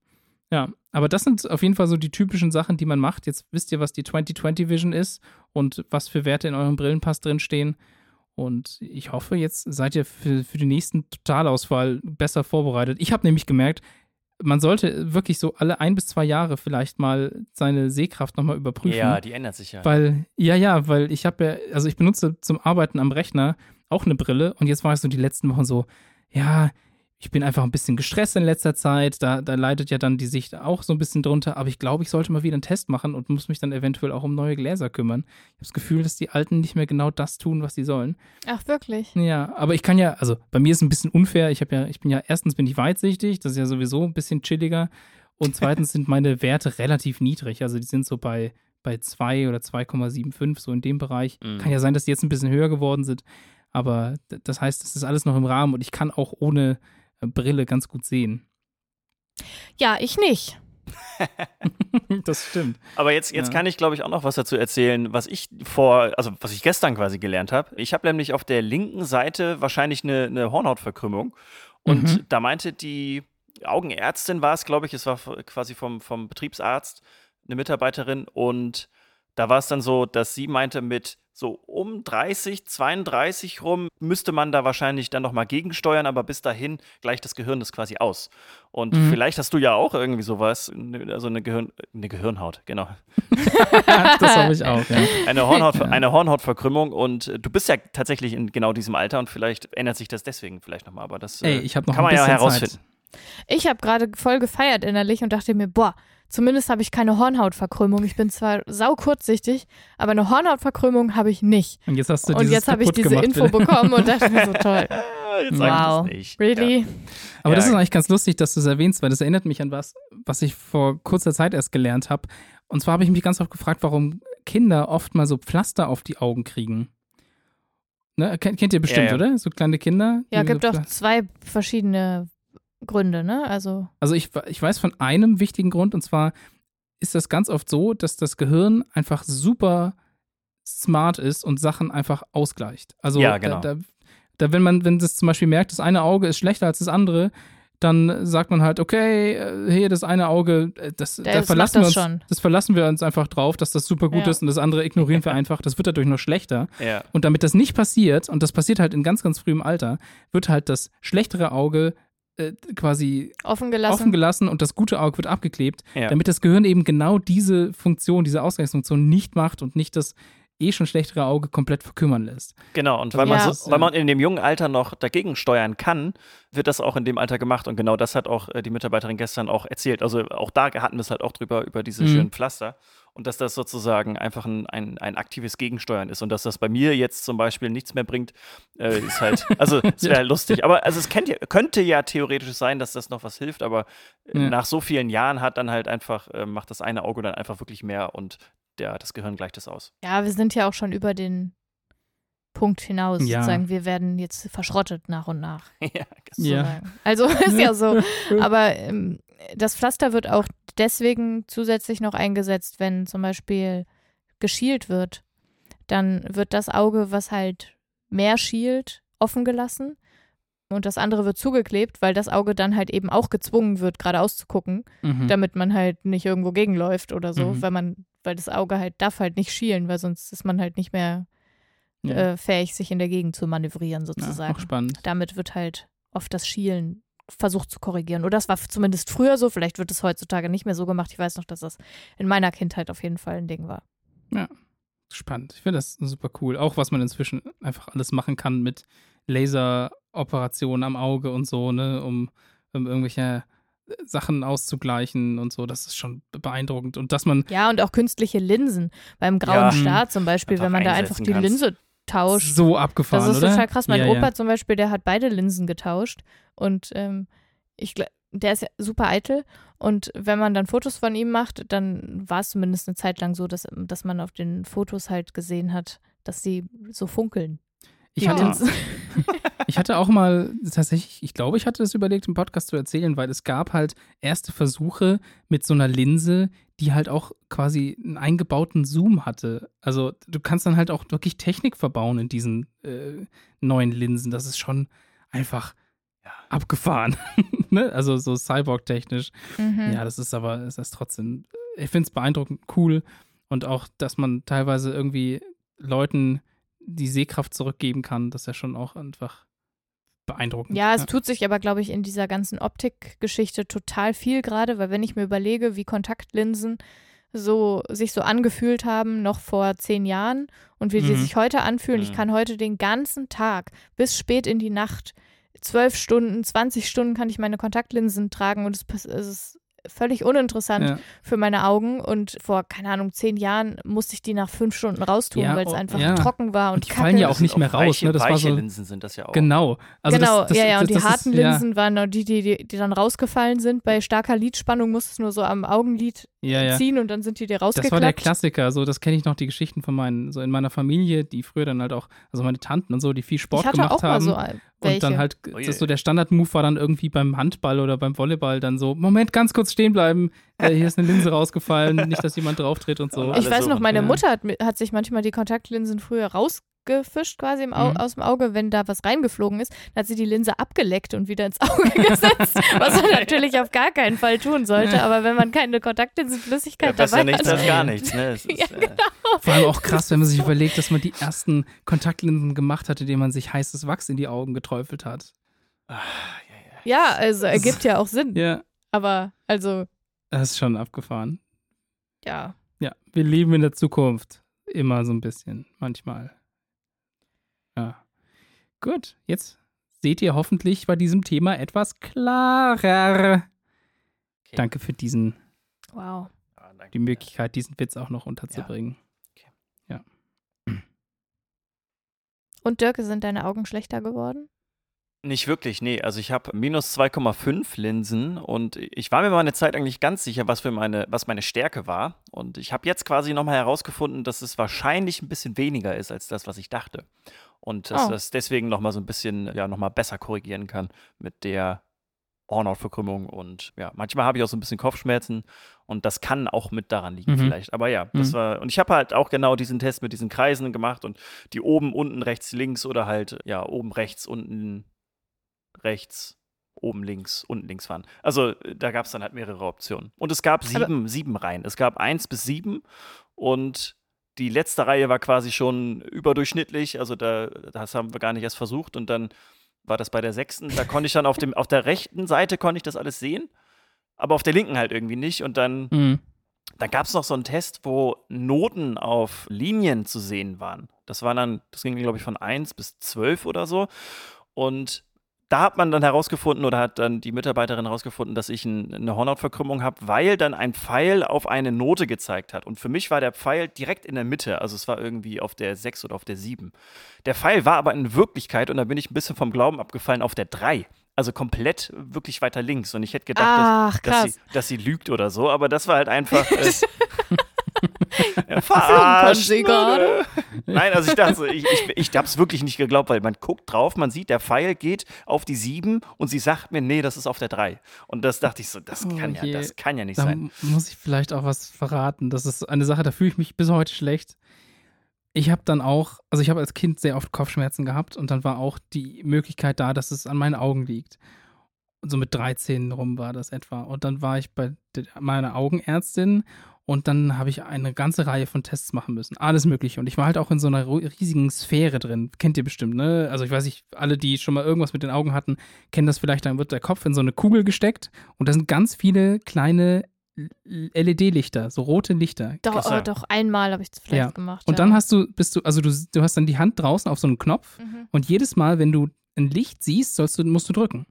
Ja, aber das sind auf jeden Fall so die typischen Sachen, die man macht. Jetzt wisst ihr, was die 2020 Vision ist und was für Werte in eurem Brillenpass drinstehen. Und ich hoffe, jetzt seid ihr für, für den nächsten Totalausfall besser vorbereitet. Ich habe nämlich gemerkt, man sollte wirklich so alle ein bis zwei Jahre vielleicht mal seine Sehkraft nochmal überprüfen. ja, die ändert sich ja. Weil, ja, ja, weil ich habe ja, also ich benutze zum Arbeiten am Rechner auch eine Brille und jetzt war ich so die letzten Wochen so, ja, ich bin einfach ein bisschen gestresst in letzter Zeit, da, da leidet ja dann die Sicht auch so ein bisschen drunter, aber ich glaube, ich sollte mal wieder einen Test machen und muss mich dann eventuell auch um neue Gläser kümmern. Ich habe das Gefühl, dass die Alten nicht mehr genau das tun, was sie sollen. Ach, wirklich? Ja, aber ich kann ja, also bei mir ist es ein bisschen unfair. Ich habe ja, ich bin ja, erstens bin ich weitsichtig, das ist ja sowieso ein bisschen chilliger. Und zweitens <laughs> sind meine Werte relativ niedrig. Also die sind so bei, bei 2 oder 2,75, so in dem Bereich. Mhm. Kann ja sein, dass die jetzt ein bisschen höher geworden sind. Aber das heißt, es ist alles noch im Rahmen und ich kann auch ohne Brille ganz gut sehen. Ja, ich nicht. <laughs> das stimmt. Aber jetzt, jetzt Ja. kann ich, glaube ich, auch noch was dazu erzählen, was ich vor, also was ich gestern quasi gelernt habe. Ich habe nämlich auf der linken Seite wahrscheinlich eine, eine Hornhautverkrümmung. Und Mhm. da meinte die Augenärztin, war es, glaube ich, es war quasi vom, vom Betriebsarzt eine Mitarbeiterin. Und da war es dann so, dass sie meinte, mit so um 30, 32 rum müsste man da wahrscheinlich dann nochmal gegensteuern, aber bis dahin gleicht das Gehirn das quasi aus. Und Mhm. vielleicht hast du ja auch irgendwie sowas, ne- also eine, Gehirn, eine Gehirnhaut, genau. <laughs> das habe ich auch, ja. Eine, Hornhaut, eine Hornhautverkrümmung und äh, du bist ja tatsächlich in genau diesem Alter und vielleicht ändert sich das deswegen vielleicht nochmal, aber das äh, Ey, ich habe noch kann man ja herausfinden. Zeit. Ich habe gerade voll gefeiert innerlich und dachte mir, boah, zumindest habe ich keine Hornhautverkrümmung. Ich bin zwar sau kurzsichtig, aber eine Hornhautverkrümmung habe ich nicht. Und jetzt hast du Und jetzt habe ich diese gemacht, Info bekommen und dachte mir so <laughs> toll. Jetzt Wow. ich das nicht. Really? Aber das Ja. ist eigentlich ganz lustig, dass du es erwähnst, weil das erinnert mich an was, was ich vor kurzer Zeit erst gelernt habe. Und zwar habe ich mich ganz oft gefragt, warum Kinder oft mal so Pflaster auf die Augen kriegen. Ne? Kennt, kennt ihr bestimmt, Ja, ja. oder? So kleine Kinder. Ja, die gibt so doch zwei verschiedene Gründe, ne? Also, Also ich, ich weiß von einem wichtigen Grund und zwar ist das ganz oft so, dass das Gehirn einfach super smart ist und Sachen einfach ausgleicht. Also Ja, genau. da, da, da wenn man, wenn das zum Beispiel merkt, das eine Auge ist schlechter als das andere, dann sagt man halt, okay, äh, hier das eine Auge, äh, das, da Das verlassen wir das uns, schon. das verlassen wir uns einfach drauf, dass das super gut Ja. ist und das andere ignorieren wir <laughs> einfach. Das wird dadurch noch schlechter. Ja. Und damit das nicht passiert, und das passiert halt in ganz, ganz frühem Alter, wird halt das schlechtere Auge äh, quasi offen gelassen. offen gelassen und das gute Auge wird abgeklebt, Ja. damit das Gehirn eben genau diese Funktion, diese Ausgleichsfunktion nicht macht und nicht das eh schon schlechtere Auge komplett verkümmern lässt. Genau, und weil, Ja. man so, weil man in dem jungen Alter noch dagegen steuern kann, wird das auch in dem Alter gemacht. Und genau das hat auch äh, die Mitarbeiterin gestern auch erzählt. Also auch da hatten wir es halt auch drüber, über diese Mhm. schönen Pflaster. Und dass das sozusagen einfach ein, ein, ein aktives Gegensteuern ist. Und dass das bei mir jetzt zum Beispiel nichts mehr bringt, äh, ist halt, <laughs> also es wäre lustig. Aber also es kennt, könnte ja theoretisch sein, dass das noch was hilft, aber äh, Ja. nach so vielen Jahren hat dann halt einfach, äh, macht das eine Auge dann einfach wirklich mehr und der, das Gehirn gleicht es aus. Ja, wir sind ja auch schon über den Punkt hinaus. Ja. Sozusagen, wir werden jetzt verschrottet nach und nach. <laughs> ja, Ja. Also <laughs> ist ja so. <laughs> Aber ähm, das Pflaster wird auch deswegen zusätzlich noch eingesetzt, wenn zum Beispiel geschielt wird. Dann wird das Auge, was halt mehr schielt, offen gelassen und das andere wird zugeklebt, weil das Auge dann halt eben auch gezwungen wird, geradeaus zu gucken, Mhm. damit man halt nicht irgendwo gegenläuft oder so, Mhm. weil man, weil das Auge halt darf halt nicht schielen, weil sonst ist man halt nicht mehr ja. äh, fähig, sich in der Gegend zu manövrieren ja, sozusagen auch spannend. damit wird halt oft das Schielen versucht zu korrigieren. Oder das war zumindest früher so, vielleicht wird es heutzutage nicht mehr so gemacht. Ich weiß noch, dass das in meiner Kindheit auf jeden Fall ein Ding war. Spannend. Ich finde das super cool. Auch was man inzwischen einfach alles machen kann mit Laseroperationen am Auge und so, ne, um, um irgendwelche Sachen auszugleichen und so. Das ist schon beeindruckend. Und dass man Ja, und auch künstliche Linsen. Beim grauen Ja. Star zum Beispiel, wenn man da einfach die kannst. Linse tauscht. so abgefahren, Das ist oder? total krass. Mein ja, Opa Ja. zum Beispiel, der hat beide Linsen getauscht und ähm, ich der ist ja super eitel und wenn man dann Fotos von ihm macht, dann war es zumindest eine Zeit lang so, dass, dass man auf den Fotos halt gesehen hat, dass sie so funkeln. Ich die hatte. <laughs> Ich hatte auch mal tatsächlich, ich glaube, ich hatte das überlegt, im Podcast zu erzählen, weil es gab halt erste Versuche mit so einer Linse, die halt auch quasi einen eingebauten Zoom hatte. Also du kannst dann halt auch wirklich Technik verbauen in diesen äh, neuen Linsen. Das ist schon einfach Ja. abgefahren. <laughs> ne? Also so Cyborg-technisch. Mhm. Ja, das ist aber, es ist trotzdem, ich finde es beeindruckend cool und auch, dass man teilweise irgendwie Leuten die Sehkraft zurückgeben kann, das ist ja schon auch einfach beeindruckend. Ja, es tut sich aber, glaube ich, in dieser ganzen Optikgeschichte total viel gerade, weil wenn ich mir überlege, wie Kontaktlinsen so sich so angefühlt haben noch vor zehn Jahren und wie die Mhm. sich heute anfühlen. Ich Mhm. kann heute den ganzen Tag bis spät in die Nacht zwölf Stunden, 20 Stunden kann ich meine Kontaktlinsen tragen und es, es ist völlig uninteressant Ja. für meine Augen. Und vor, keine Ahnung, zehn Jahren musste ich die nach fünf Stunden raustun, Ja, weil es oh, einfach ja. trocken war und, Und die fallen ja kacke. auch nicht mehr raus, Weiche, ne? Das war weiche so- Linsen sind das ja auch. Genau. Also genau, das, das, ja, ja, und das, die harten ist, ja, Linsen waren die, die, die, die dann rausgefallen sind. Bei starker Lidspannung musstest du nur so am Augenlid Ja, ja. ziehen und dann sind die dir Das war der rausgeklappt. Klassiker, so das kenne ich noch die Geschichten von meinen so in meiner Familie, die früher dann halt auch also meine Tanten und so, die viel Sport ich hatte gemacht auch mal haben so und dann halt Oh das so der Standard-Move war dann irgendwie beim Handball oder beim Volleyball dann so Moment, ganz kurz stehen bleiben. Äh, hier ist eine Linse rausgefallen, nicht dass jemand drauftritt und so. Ich weiß so. noch, meine Ja. Mutter hat, hat sich manchmal die Kontaktlinsen früher rausgefischt quasi im Au Mhm. aus dem Auge, wenn da was reingeflogen ist. Dann hat sie die Linse abgeleckt und wieder ins <laughs> Auge gesetzt, was man <laughs> natürlich auf gar keinen Fall tun sollte. Aber wenn man keine Ja, Kontaktlinsenflüssigkeit besser dabei nichts hat, als gar nichts. Ne? Es <laughs> ist, Ja, äh, Vor allem auch krass, wenn man sich überlegt, dass man die ersten Kontaktlinsen gemacht hat, indem man sich heißes Wachs in die Augen geträufelt hat. ah, ja, also ergibt ja auch Sinn. Ja, Aber also, das ist schon abgefahren. ja. Ja, wir leben in der Zukunft. Immer so ein bisschen, manchmal. Ja. Gut, jetzt seht ihr hoffentlich bei diesem Thema etwas klarer. Okay. Danke für diesen, Wow. ah, die Möglichkeit, diesen Witz auch noch unterzubringen. Und Dirk, sind deine Augen schlechter geworden? Nicht wirklich, nee. Also ich habe minus 2,5 Linsen und ich war mir mal eine Zeit eigentlich ganz sicher, was für meine, was meine Stärke war. Und ich habe jetzt quasi nochmal herausgefunden, dass es wahrscheinlich ein bisschen weniger ist als das, was ich dachte. Und dass Oh. das deswegen nochmal so ein bisschen, ja, nochmal besser korrigieren kann mit der Hornhautverkrümmung. Und ja, manchmal habe ich auch so ein bisschen Kopfschmerzen und das kann auch mit daran liegen Mhm. vielleicht. Aber ja, das Mhm. war, und ich habe halt auch genau diesen Test mit diesen Kreisen gemacht und die oben, unten, rechts, links oder halt, ja, oben rechts, unten rechts, oben links, unten links waren. Also äh, da gab es dann halt mehrere Optionen. Und es gab sieben, sieben Reihen. Es gab eins bis sieben und die letzte Reihe war quasi schon überdurchschnittlich. Also da, das haben wir gar nicht erst versucht. Und dann war das bei der sechsten. Da konnte ich dann auf dem, auf der rechten Seite konnte ich das alles sehen, aber auf der linken halt irgendwie nicht. Und dann Mhm. dann gab es noch so einen Test, wo Noten auf Linien zu sehen waren. Das war dann, das ging, glaube ich, von 1 bis 12 oder so. Und da hat man dann herausgefunden oder hat dann die Mitarbeiterin herausgefunden, dass ich ein, eine Hornhautverkrümmung habe, weil dann ein Pfeil auf eine Note gezeigt hat. Und für mich war der Pfeil direkt in der Mitte. Also es war irgendwie auf der 6 oder auf der 7. Der Pfeil war aber in Wirklichkeit, und da bin ich ein bisschen vom Glauben abgefallen, auf der 3. Also komplett wirklich weiter links. Und ich hätte gedacht, dass, Ach, dass, krass. sie, dass sie lügt oder so, aber das war halt einfach. <laughs> Äh, ja, sie verarscht, gerade. Nein, also ich dachte, ich, ich, ich habe es wirklich nicht geglaubt, weil man guckt drauf, man sieht, der Pfeil geht auf die 7 und sie sagt mir, nee, das ist auf der 3. Und das dachte ich so, das Oh kann ja, je. das kann ja nicht Da sein. muss ich vielleicht auch was verraten. Das ist eine Sache, da fühle ich mich bis heute schlecht. Ich habe dann auch, also ich habe als Kind sehr oft Kopfschmerzen gehabt und dann war auch die Möglichkeit da, dass es an meinen Augen liegt. Und so mit 13 rum war das etwa. Und dann war ich bei meiner Augenärztin und dann habe ich eine ganze Reihe von Tests machen müssen. Alles Mögliche. Und ich war halt auch in so einer riesigen Sphäre drin. Kennt ihr bestimmt, ne? Also ich weiß nicht, alle, die schon mal irgendwas mit den Augen hatten, kennen das vielleicht. Dann wird der Kopf in so eine Kugel gesteckt und da sind ganz viele kleine LED-Lichter, so rote Lichter. Doch, äh, doch einmal habe ich das vielleicht Ja. gemacht. Und ja. dann hast du, bist du, also du, du hast dann die Hand draußen auf so einen Knopf Mhm. und jedes Mal, wenn du ein Licht siehst, sollst du, musst du drücken.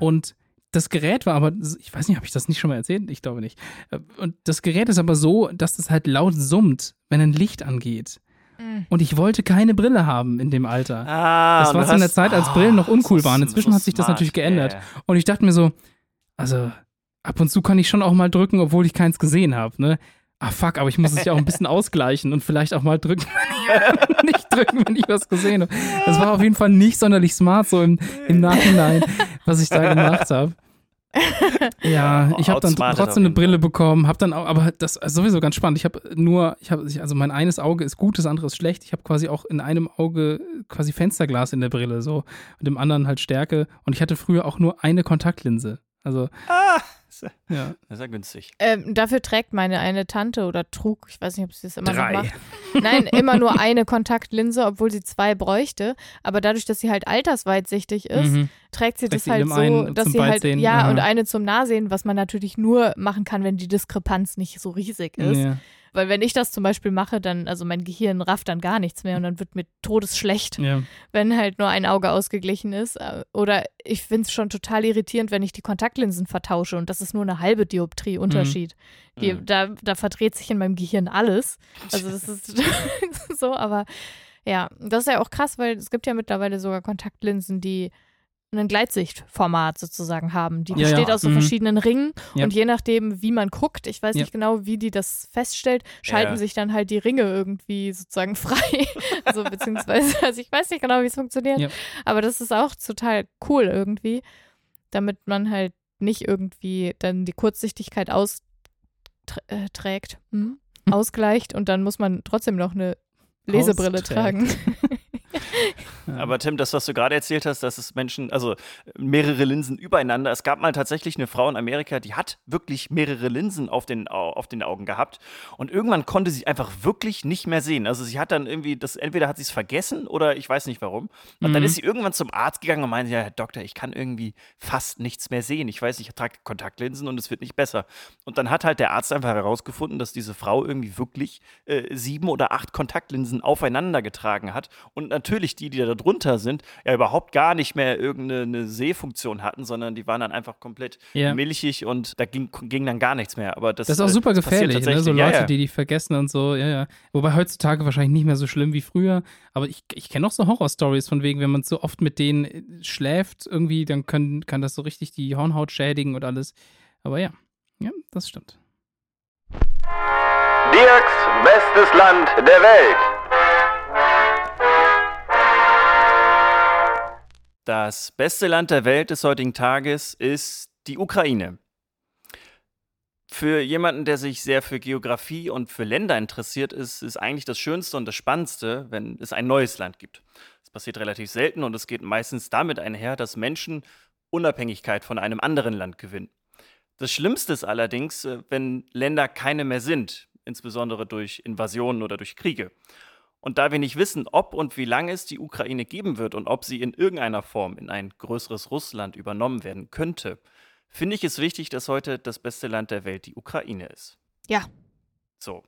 Und das Gerät war aber, ich weiß nicht, habe ich das nicht schon mal erzählt? Ich glaube nicht. Und das Gerät ist aber so, dass es halt laut summt, wenn ein Licht angeht. Mhm. Und ich wollte keine Brille haben in dem Alter. Ah, Das war zu einer Zeit, als Ah, Brillen noch uncool waren. Inzwischen so hat sich das natürlich geändert. Und ich dachte mir so, also ab und zu kann ich schon auch mal drücken, obwohl ich keins gesehen habe, ne? Ah fuck, aber ich muss es ja auch ein bisschen ausgleichen und vielleicht auch mal drücken, wenn ich, <laughs> nicht drücken, wenn ich was gesehen habe. Das war auf jeden Fall nicht sonderlich smart so im, im Nachhinein, was ich da gemacht habe. Ja, ich habe dann trotzdem eine Brille bekommen, habe dann auch, aber das ist sowieso ganz spannend. Ich habe nur, ich habe, also mein eines Auge ist gut, das andere ist schlecht. Ich habe quasi auch in einem Auge quasi Fensterglas in der Brille so und im anderen halt Stärke. Und ich hatte früher auch nur eine Kontaktlinse. Also Ah, ja- ja, das ist ja günstig. Ähm, dafür trägt meine eine Tante oder trug, ich weiß nicht, ob sie das immer Drei. noch macht. Nein, immer nur eine Kontaktlinse, obwohl sie zwei bräuchte. Aber dadurch, dass sie halt altersweitsichtig ist, mhm. trägt sie Trägt das sie halt so, dass sie halt, ja, aha. und eine zum Nahsehen, was man natürlich nur machen kann, wenn die Diskrepanz nicht so riesig ist. ja, Weil wenn ich das zum Beispiel mache, dann, also mein Gehirn rafft dann gar nichts mehr und dann wird mir todesschlecht, ja. wenn halt nur ein Auge ausgeglichen ist. Äh, Oder ich finde es schon total irritierend, wenn ich die Kontaktlinsen vertausche und das ist nur eine halbe Dioptrie Unterschied. Die, Mhm. da, da verdreht sich in meinem Gehirn alles. Also das <laughs> ist <laughs> so, aber ja, das ist ja auch krass, weil es gibt ja mittlerweile sogar Kontaktlinsen, die ein Gleitsichtformat sozusagen haben. Die Ja, ja. besteht aus so Mhm. verschiedenen Ringen Ja. und je nachdem, wie man guckt, ich weiß Ja. nicht genau, wie die das feststellt, schalten Ja. sich dann halt die Ringe irgendwie sozusagen <laughs> frei. also beziehungsweise, also ich weiß nicht genau, wie es funktioniert, Ja. aber das ist auch total cool irgendwie, damit man halt nicht irgendwie dann die Kurzsichtigkeit austrägt, hm? Hm. ausgleicht und dann muss man trotzdem noch eine Lesebrille Austrägt. tragen. <laughs> <laughs> Aber Tim, das, was du gerade erzählt hast, dass es Menschen, also mehrere Linsen übereinander. Es gab mal tatsächlich eine Frau in Amerika, die hat wirklich mehrere Linsen auf den, Au- auf den Augen gehabt. Und irgendwann konnte sie einfach wirklich nicht mehr sehen. Also sie hat dann irgendwie, das, entweder hat sie es vergessen oder ich weiß nicht warum. Und dann Mhm. ist sie irgendwann zum Arzt gegangen und meinte, ja, Herr Doktor, ich kann irgendwie fast nichts mehr sehen. Ich weiß, ich trage Kontaktlinsen und es wird nicht besser. Und dann hat halt der Arzt einfach herausgefunden, dass diese Frau irgendwie wirklich äh, sieben oder acht Kontaktlinsen aufeinander getragen hat. Und natürlich die, die da drunter sind, ja überhaupt gar nicht mehr irgendeine Sehfunktion hatten, sondern die waren dann einfach komplett Ja. milchig und da ging, ging dann gar nichts mehr. Aber das, Das ist auch äh, super gefährlich, ne? so. Leute, ja, ja. die die vergessen und so, ja, ja. Wobei heutzutage wahrscheinlich nicht mehr so schlimm wie früher, aber ich, ich kenne auch so Horror-Stories von wegen, wenn man so oft mit denen äh, schläft, irgendwie, dann können, kann das so richtig die Hornhaut schädigen und alles. Aber ja, ja, das stimmt. Dirks bestes Land der Welt. Das beste Land der Welt des heutigen Tages ist die Ukraine. Für jemanden, der sich sehr für Geografie und für Länder interessiert, ist es eigentlich das Schönste und das Spannendste, wenn es ein neues Land gibt. Das passiert relativ selten und es geht meistens damit einher, dass Menschen Unabhängigkeit von einem anderen Land gewinnen. Das Schlimmste ist allerdings, äh, wenn Länder keine mehr sind, insbesondere durch Invasionen oder durch Kriege. Und da wir nicht wissen, ob und wie lange es die Ukraine geben wird und ob sie in irgendeiner Form in ein größeres Russland übernommen werden könnte, finde ich es wichtig, dass heute das beste Land der Welt die Ukraine ist. Ja. So.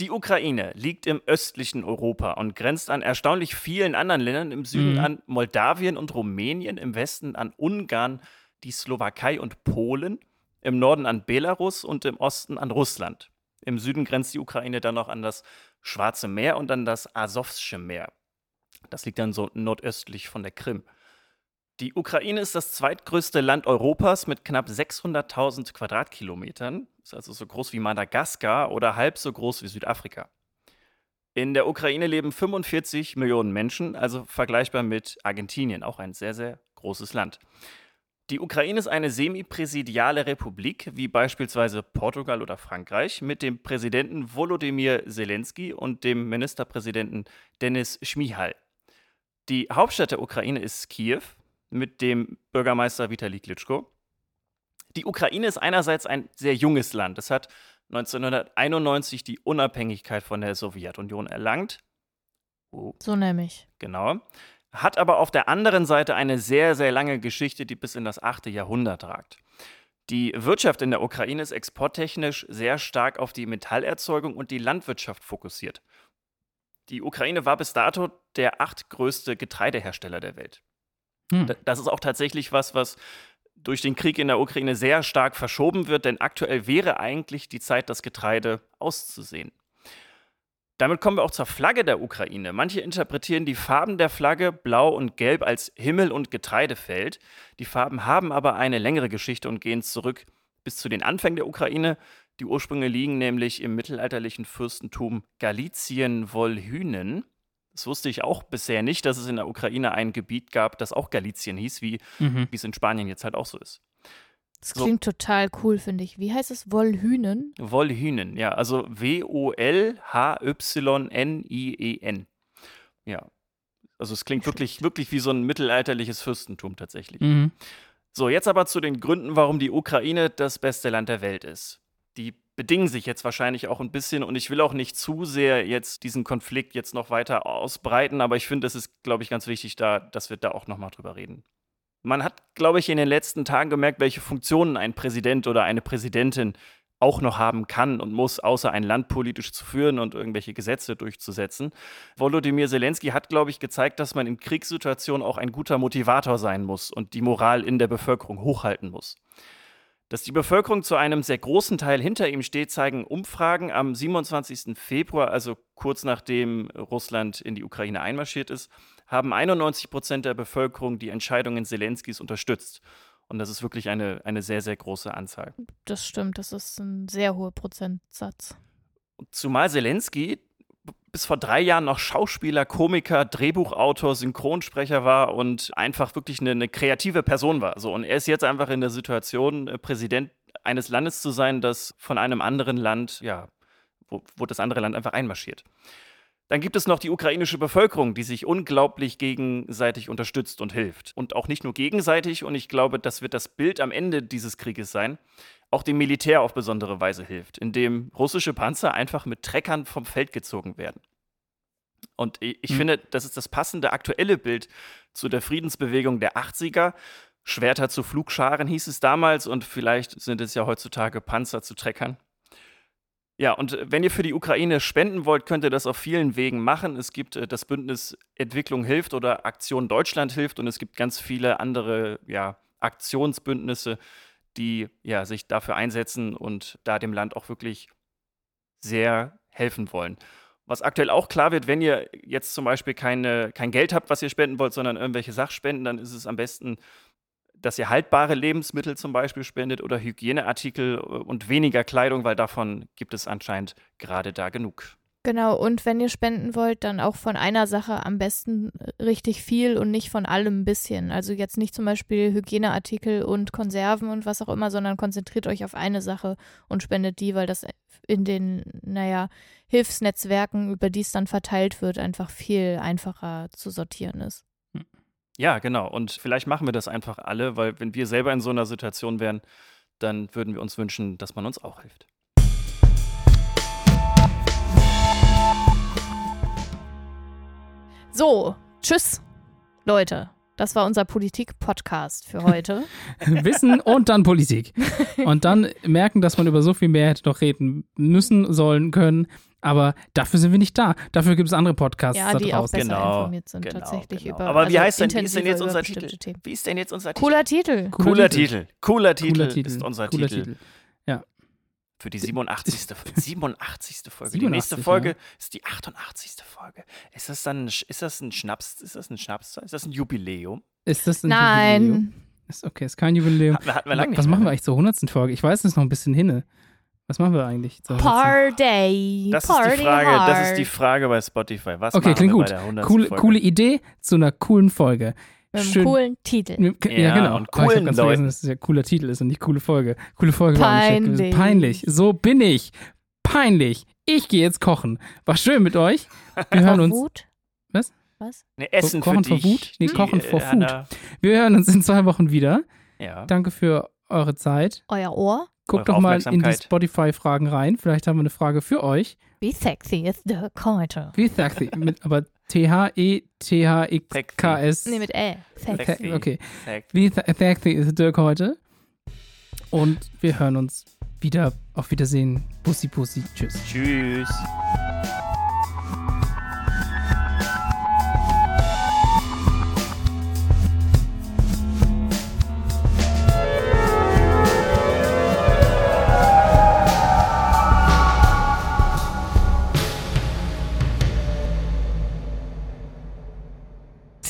Die Ukraine liegt im östlichen Europa und grenzt an erstaunlich vielen anderen Ländern im Süden Mhm. an Moldawien und Rumänien, im Westen an Ungarn, die Slowakei und Polen, im Norden an Belarus und im Osten an Russland. Im Süden grenzt die Ukraine dann noch an das Schwarze Meer und an das Asowsche Meer. Das liegt dann so nordöstlich von der Krim. Die Ukraine ist das zweitgrößte Land Europas mit knapp 600.000 Quadratkilometern. Ist also so groß wie Madagaskar oder halb so groß wie Südafrika. In der Ukraine leben 45 Millionen Menschen, also vergleichbar mit Argentinien, auch ein sehr, sehr großes Land. Die Ukraine ist eine semipräsidiale Republik, wie beispielsweise Portugal oder Frankreich, mit dem Präsidenten Volodymyr Zelensky und dem Ministerpräsidenten Denis Schmihal. Die Hauptstadt der Ukraine ist Kiew, mit dem Bürgermeister Vitali Klitschko. Die Ukraine ist einerseits ein sehr junges Land. Es hat 1991 die Unabhängigkeit von der Sowjetunion erlangt. Oh, So nämlich. genau. Hat aber auf der anderen Seite eine sehr, sehr lange Geschichte, die bis in das 8. Jahrhundert ragt. Die Wirtschaft in der Ukraine ist exporttechnisch sehr stark auf die Metallerzeugung und die Landwirtschaft fokussiert. Die Ukraine war bis dato der achtgrößte Getreidehersteller der Welt. Hm. Da- Das ist auch tatsächlich was, was durch den Krieg in der Ukraine sehr stark verschoben wird, denn aktuell wäre eigentlich die Zeit, das Getreide auszusehen. Damit kommen wir auch zur Flagge der Ukraine. Manche interpretieren die Farben der Flagge blau und gelb als Himmel- und Getreidefeld. Die Farben haben aber eine längere Geschichte und gehen zurück bis zu den Anfängen der Ukraine. Die Ursprünge liegen nämlich im mittelalterlichen Fürstentum Galizien-Wolhynen. Das wusste ich auch bisher nicht, dass es in der Ukraine ein Gebiet gab, das auch Galizien hieß, wie Mhm. wie es in Spanien jetzt halt auch so ist. Das So. klingt total cool, finde ich. Wie heißt es? Wollhühnen? Wolhynen, ja, also W-O-L-H-Y-N-I-E-N. Ja, also es klingt wirklich, wirklich wie so ein mittelalterliches Fürstentum tatsächlich. Mhm. So, jetzt aber zu den Gründen, warum die Ukraine das beste Land der Welt ist. Die bedingen sich jetzt wahrscheinlich auch ein bisschen und ich will auch nicht zu sehr jetzt diesen Konflikt jetzt noch weiter ausbreiten, aber ich finde, es ist, glaube ich, ganz wichtig, da, dass wir da auch nochmal drüber reden. Man hat, glaube ich, in den letzten Tagen gemerkt, welche Funktionen ein Präsident oder eine Präsidentin auch noch haben kann und muss, außer ein Land politisch zu führen und irgendwelche Gesetze durchzusetzen. Volodymyr Zelensky hat, glaube ich, gezeigt, dass man in Kriegssituationen auch ein guter Motivator sein muss und die Moral in der Bevölkerung hochhalten muss. Dass die Bevölkerung zu einem sehr großen Teil hinter ihm steht, zeigen Umfragen am 27. Februar, also kurz nachdem Russland in die Ukraine einmarschiert ist, haben 91 Prozent der Bevölkerung die Entscheidungen Zelenskys unterstützt. Und das ist wirklich eine, eine sehr, sehr große Anzahl. Das stimmt, das ist ein sehr hoher Prozentsatz. Zumal Zelensky bis vor drei Jahren noch Schauspieler, Komiker, Drehbuchautor, Synchronsprecher war und einfach wirklich eine, eine kreative Person war. So, und er ist jetzt einfach in der Situation, äh, Präsident eines Landes zu sein, das von einem anderen Land, ja, wo, wo das andere Land einfach einmarschiert. Dann gibt es noch die ukrainische Bevölkerung, die sich unglaublich gegenseitig unterstützt und hilft. Und auch nicht nur gegenseitig, und ich glaube, das wird das Bild am Ende dieses Krieges sein, auch dem Militär auf besondere Weise hilft, indem russische Panzer einfach mit Treckern vom Feld gezogen werden. Und ich, ich Hm. finde, das ist das passende aktuelle Bild zu der Friedensbewegung der 80er. Schwerter zu Flugscharen hieß es damals und vielleicht sind es ja heutzutage Panzer zu Treckern. Ja, und äh, wenn ihr für die Ukraine spenden wollt, könnt ihr das auf vielen Wegen machen. Es gibt äh, das Bündnis Entwicklung hilft oder Aktion Deutschland hilft und es gibt ganz viele andere ja, Aktionsbündnisse, die ja, sich dafür einsetzen und da dem Land auch wirklich sehr helfen wollen. Was aktuell auch klar wird, wenn ihr jetzt zum Beispiel keine, kein Geld habt, was ihr spenden wollt, sondern irgendwelche Sachspenden, dann ist es am besten, dass ihr haltbare Lebensmittel zum Beispiel spendet oder Hygieneartikel äh, und weniger Kleidung, weil davon gibt es anscheinend gerade da genug. Genau, und wenn ihr spenden wollt, dann auch von einer Sache am besten richtig viel und nicht von allem ein bisschen. Also jetzt nicht zum Beispiel Hygieneartikel und Konserven und was auch immer, sondern konzentriert euch auf eine Sache und spendet die, weil das in den, naja, Hilfsnetzwerken, über die es dann verteilt wird, einfach viel einfacher zu sortieren ist. Ja, genau. Und vielleicht machen wir das einfach alle, weil wenn wir selber in so einer Situation wären, dann würden wir uns wünschen, dass man uns auch hilft. So, tschüss, Leute. Das war unser Politik-Podcast für heute. <laughs> Wissen und dann Politik. Und dann merken, dass man über so viel mehr hätte noch reden müssen, sollen, können. Aber dafür sind wir nicht da. Dafür gibt es andere Podcasts ja, da die auch draußen. besser Genau, informiert sind genau, tatsächlich genau. über. Aber wie also heißt denn, wie ist denn jetzt unser Titel? Themen. Wie ist denn jetzt unser Titel? Cooler Titel. Cooler Titel. Cooler Titel Cooler Titel. ist unser Cooler Titel. Titel. Für die 87. 87. <laughs> Folge. Die 87, nächste Folge ja. ist die 88. Folge. Ist das dann ist das ein Schnaps? Ist das ein Schnaps? Ist das ein Jubiläum? Ist das ein Jubiläum? Nein. Ist okay, ist kein Jubiläum. Wir lange Was machen wir eigentlich zur 100. Folge? Ich weiß, es ist noch ein bisschen hinne. Was machen wir eigentlich? zur 100.? Party. Das ist Party die Frage, das ist die hard. Frage bei Spotify. Was Okay, machen klingt wir gut. bei der 100. Coole, Folge? coole Idee zu einer coolen Folge. Mit einem Schön- coolen Titel. Ja, Ja, genau. und ich hab coolen ganz vergessen, Leuten. dass es ja cooler Titel ist und nicht coole Folge. Coole Folge war nicht schlecht gewesen. Peinlich. Peinlich. So bin ich. Peinlich. Ich gehe jetzt kochen. War schön mit euch. <laughs> Wir hören Vor uns. Wut? Was? Was? Ne, Essen Kochen für vor dich. Wut? Nee, Kochen äh, vor Food. Wir hören uns in zwei Wochen wieder. Ja. Danke für eure Zeit. Euer Ohr? Guckt doch mal in die. Spotify-Fragen rein. Vielleicht haben wir eine Frage für euch. Wie sexy ist der heute? Wie sie? Mit, aber T-H-E-T-H-X-K-S. Nee, mit Ä. Sexy. Sexy. Okay. Sexy. Wie sexy ist Dirk heute? Und wir hören uns wieder. Auf Wiedersehen. Bussi, Bussi. Tschüss. Tschüss.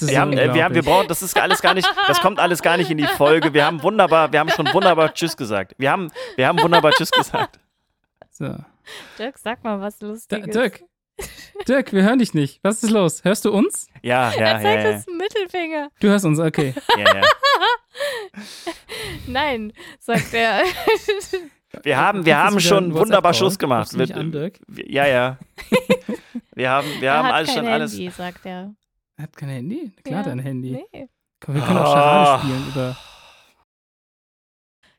Das ist Wir haben, äh, wir haben, wir brauchen, das ist alles gar nicht, das kommt alles gar nicht in die Folge. Wir haben wunderbar, wir haben schon wunderbar Tschüss gesagt. Wir haben, wir haben wunderbar Tschüss gesagt. So. Dirk, sag mal was Da, Lustiges. Dirk. Dirk, wir hören dich nicht. Was ist los? Hörst du uns? Ja, ja, Er ja, zeigt ja, uns einen Mittelfinger. Du hörst uns, okay. ja, ja. <laughs> Nein, sagt er. <laughs> Wir haben, wir haben schon wunderbar? Schluss gemacht. Wir- an, Dirk? Ja, ja. <laughs> Wir haben, wir er haben hat alles kein schon alles. Handy, sagt er. Er hat kein Handy? Klar, Ja, dein Handy. Nee. Komm, wir können auch Ah. Charade spielen über.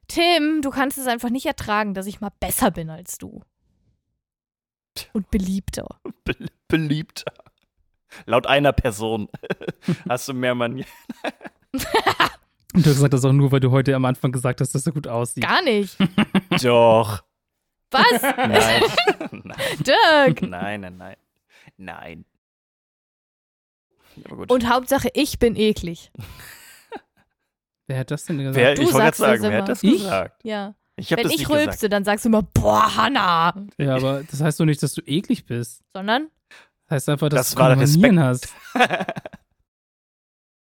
Tim, du kannst es einfach nicht ertragen, dass ich mal besser bin als du. Und beliebter. Be beliebter. Laut einer Person. <laughs> Hast du mehr Manieren? <laughs> Und du hast gesagt das auch nur, weil du heute am Anfang gesagt hast, dass du gut aussieht. Gar nicht. <laughs> Doch. Was? Nein. nein. Dirk. Nein, nein, nein. Nein. Aber gut. Und Hauptsache, ich bin eklig. <laughs> Wer hat das denn gesagt? wer, du ich wollte gerade sagen, wer hat das Ich? gesagt? Ja. Ich Wenn das ich rülpse, gesagt. dann sagst du immer, boah, Hanna. Ja, aber das heißt doch nicht, dass du eklig bist. Sondern, Das heißt einfach, dass Das du war Manieren hast. <laughs>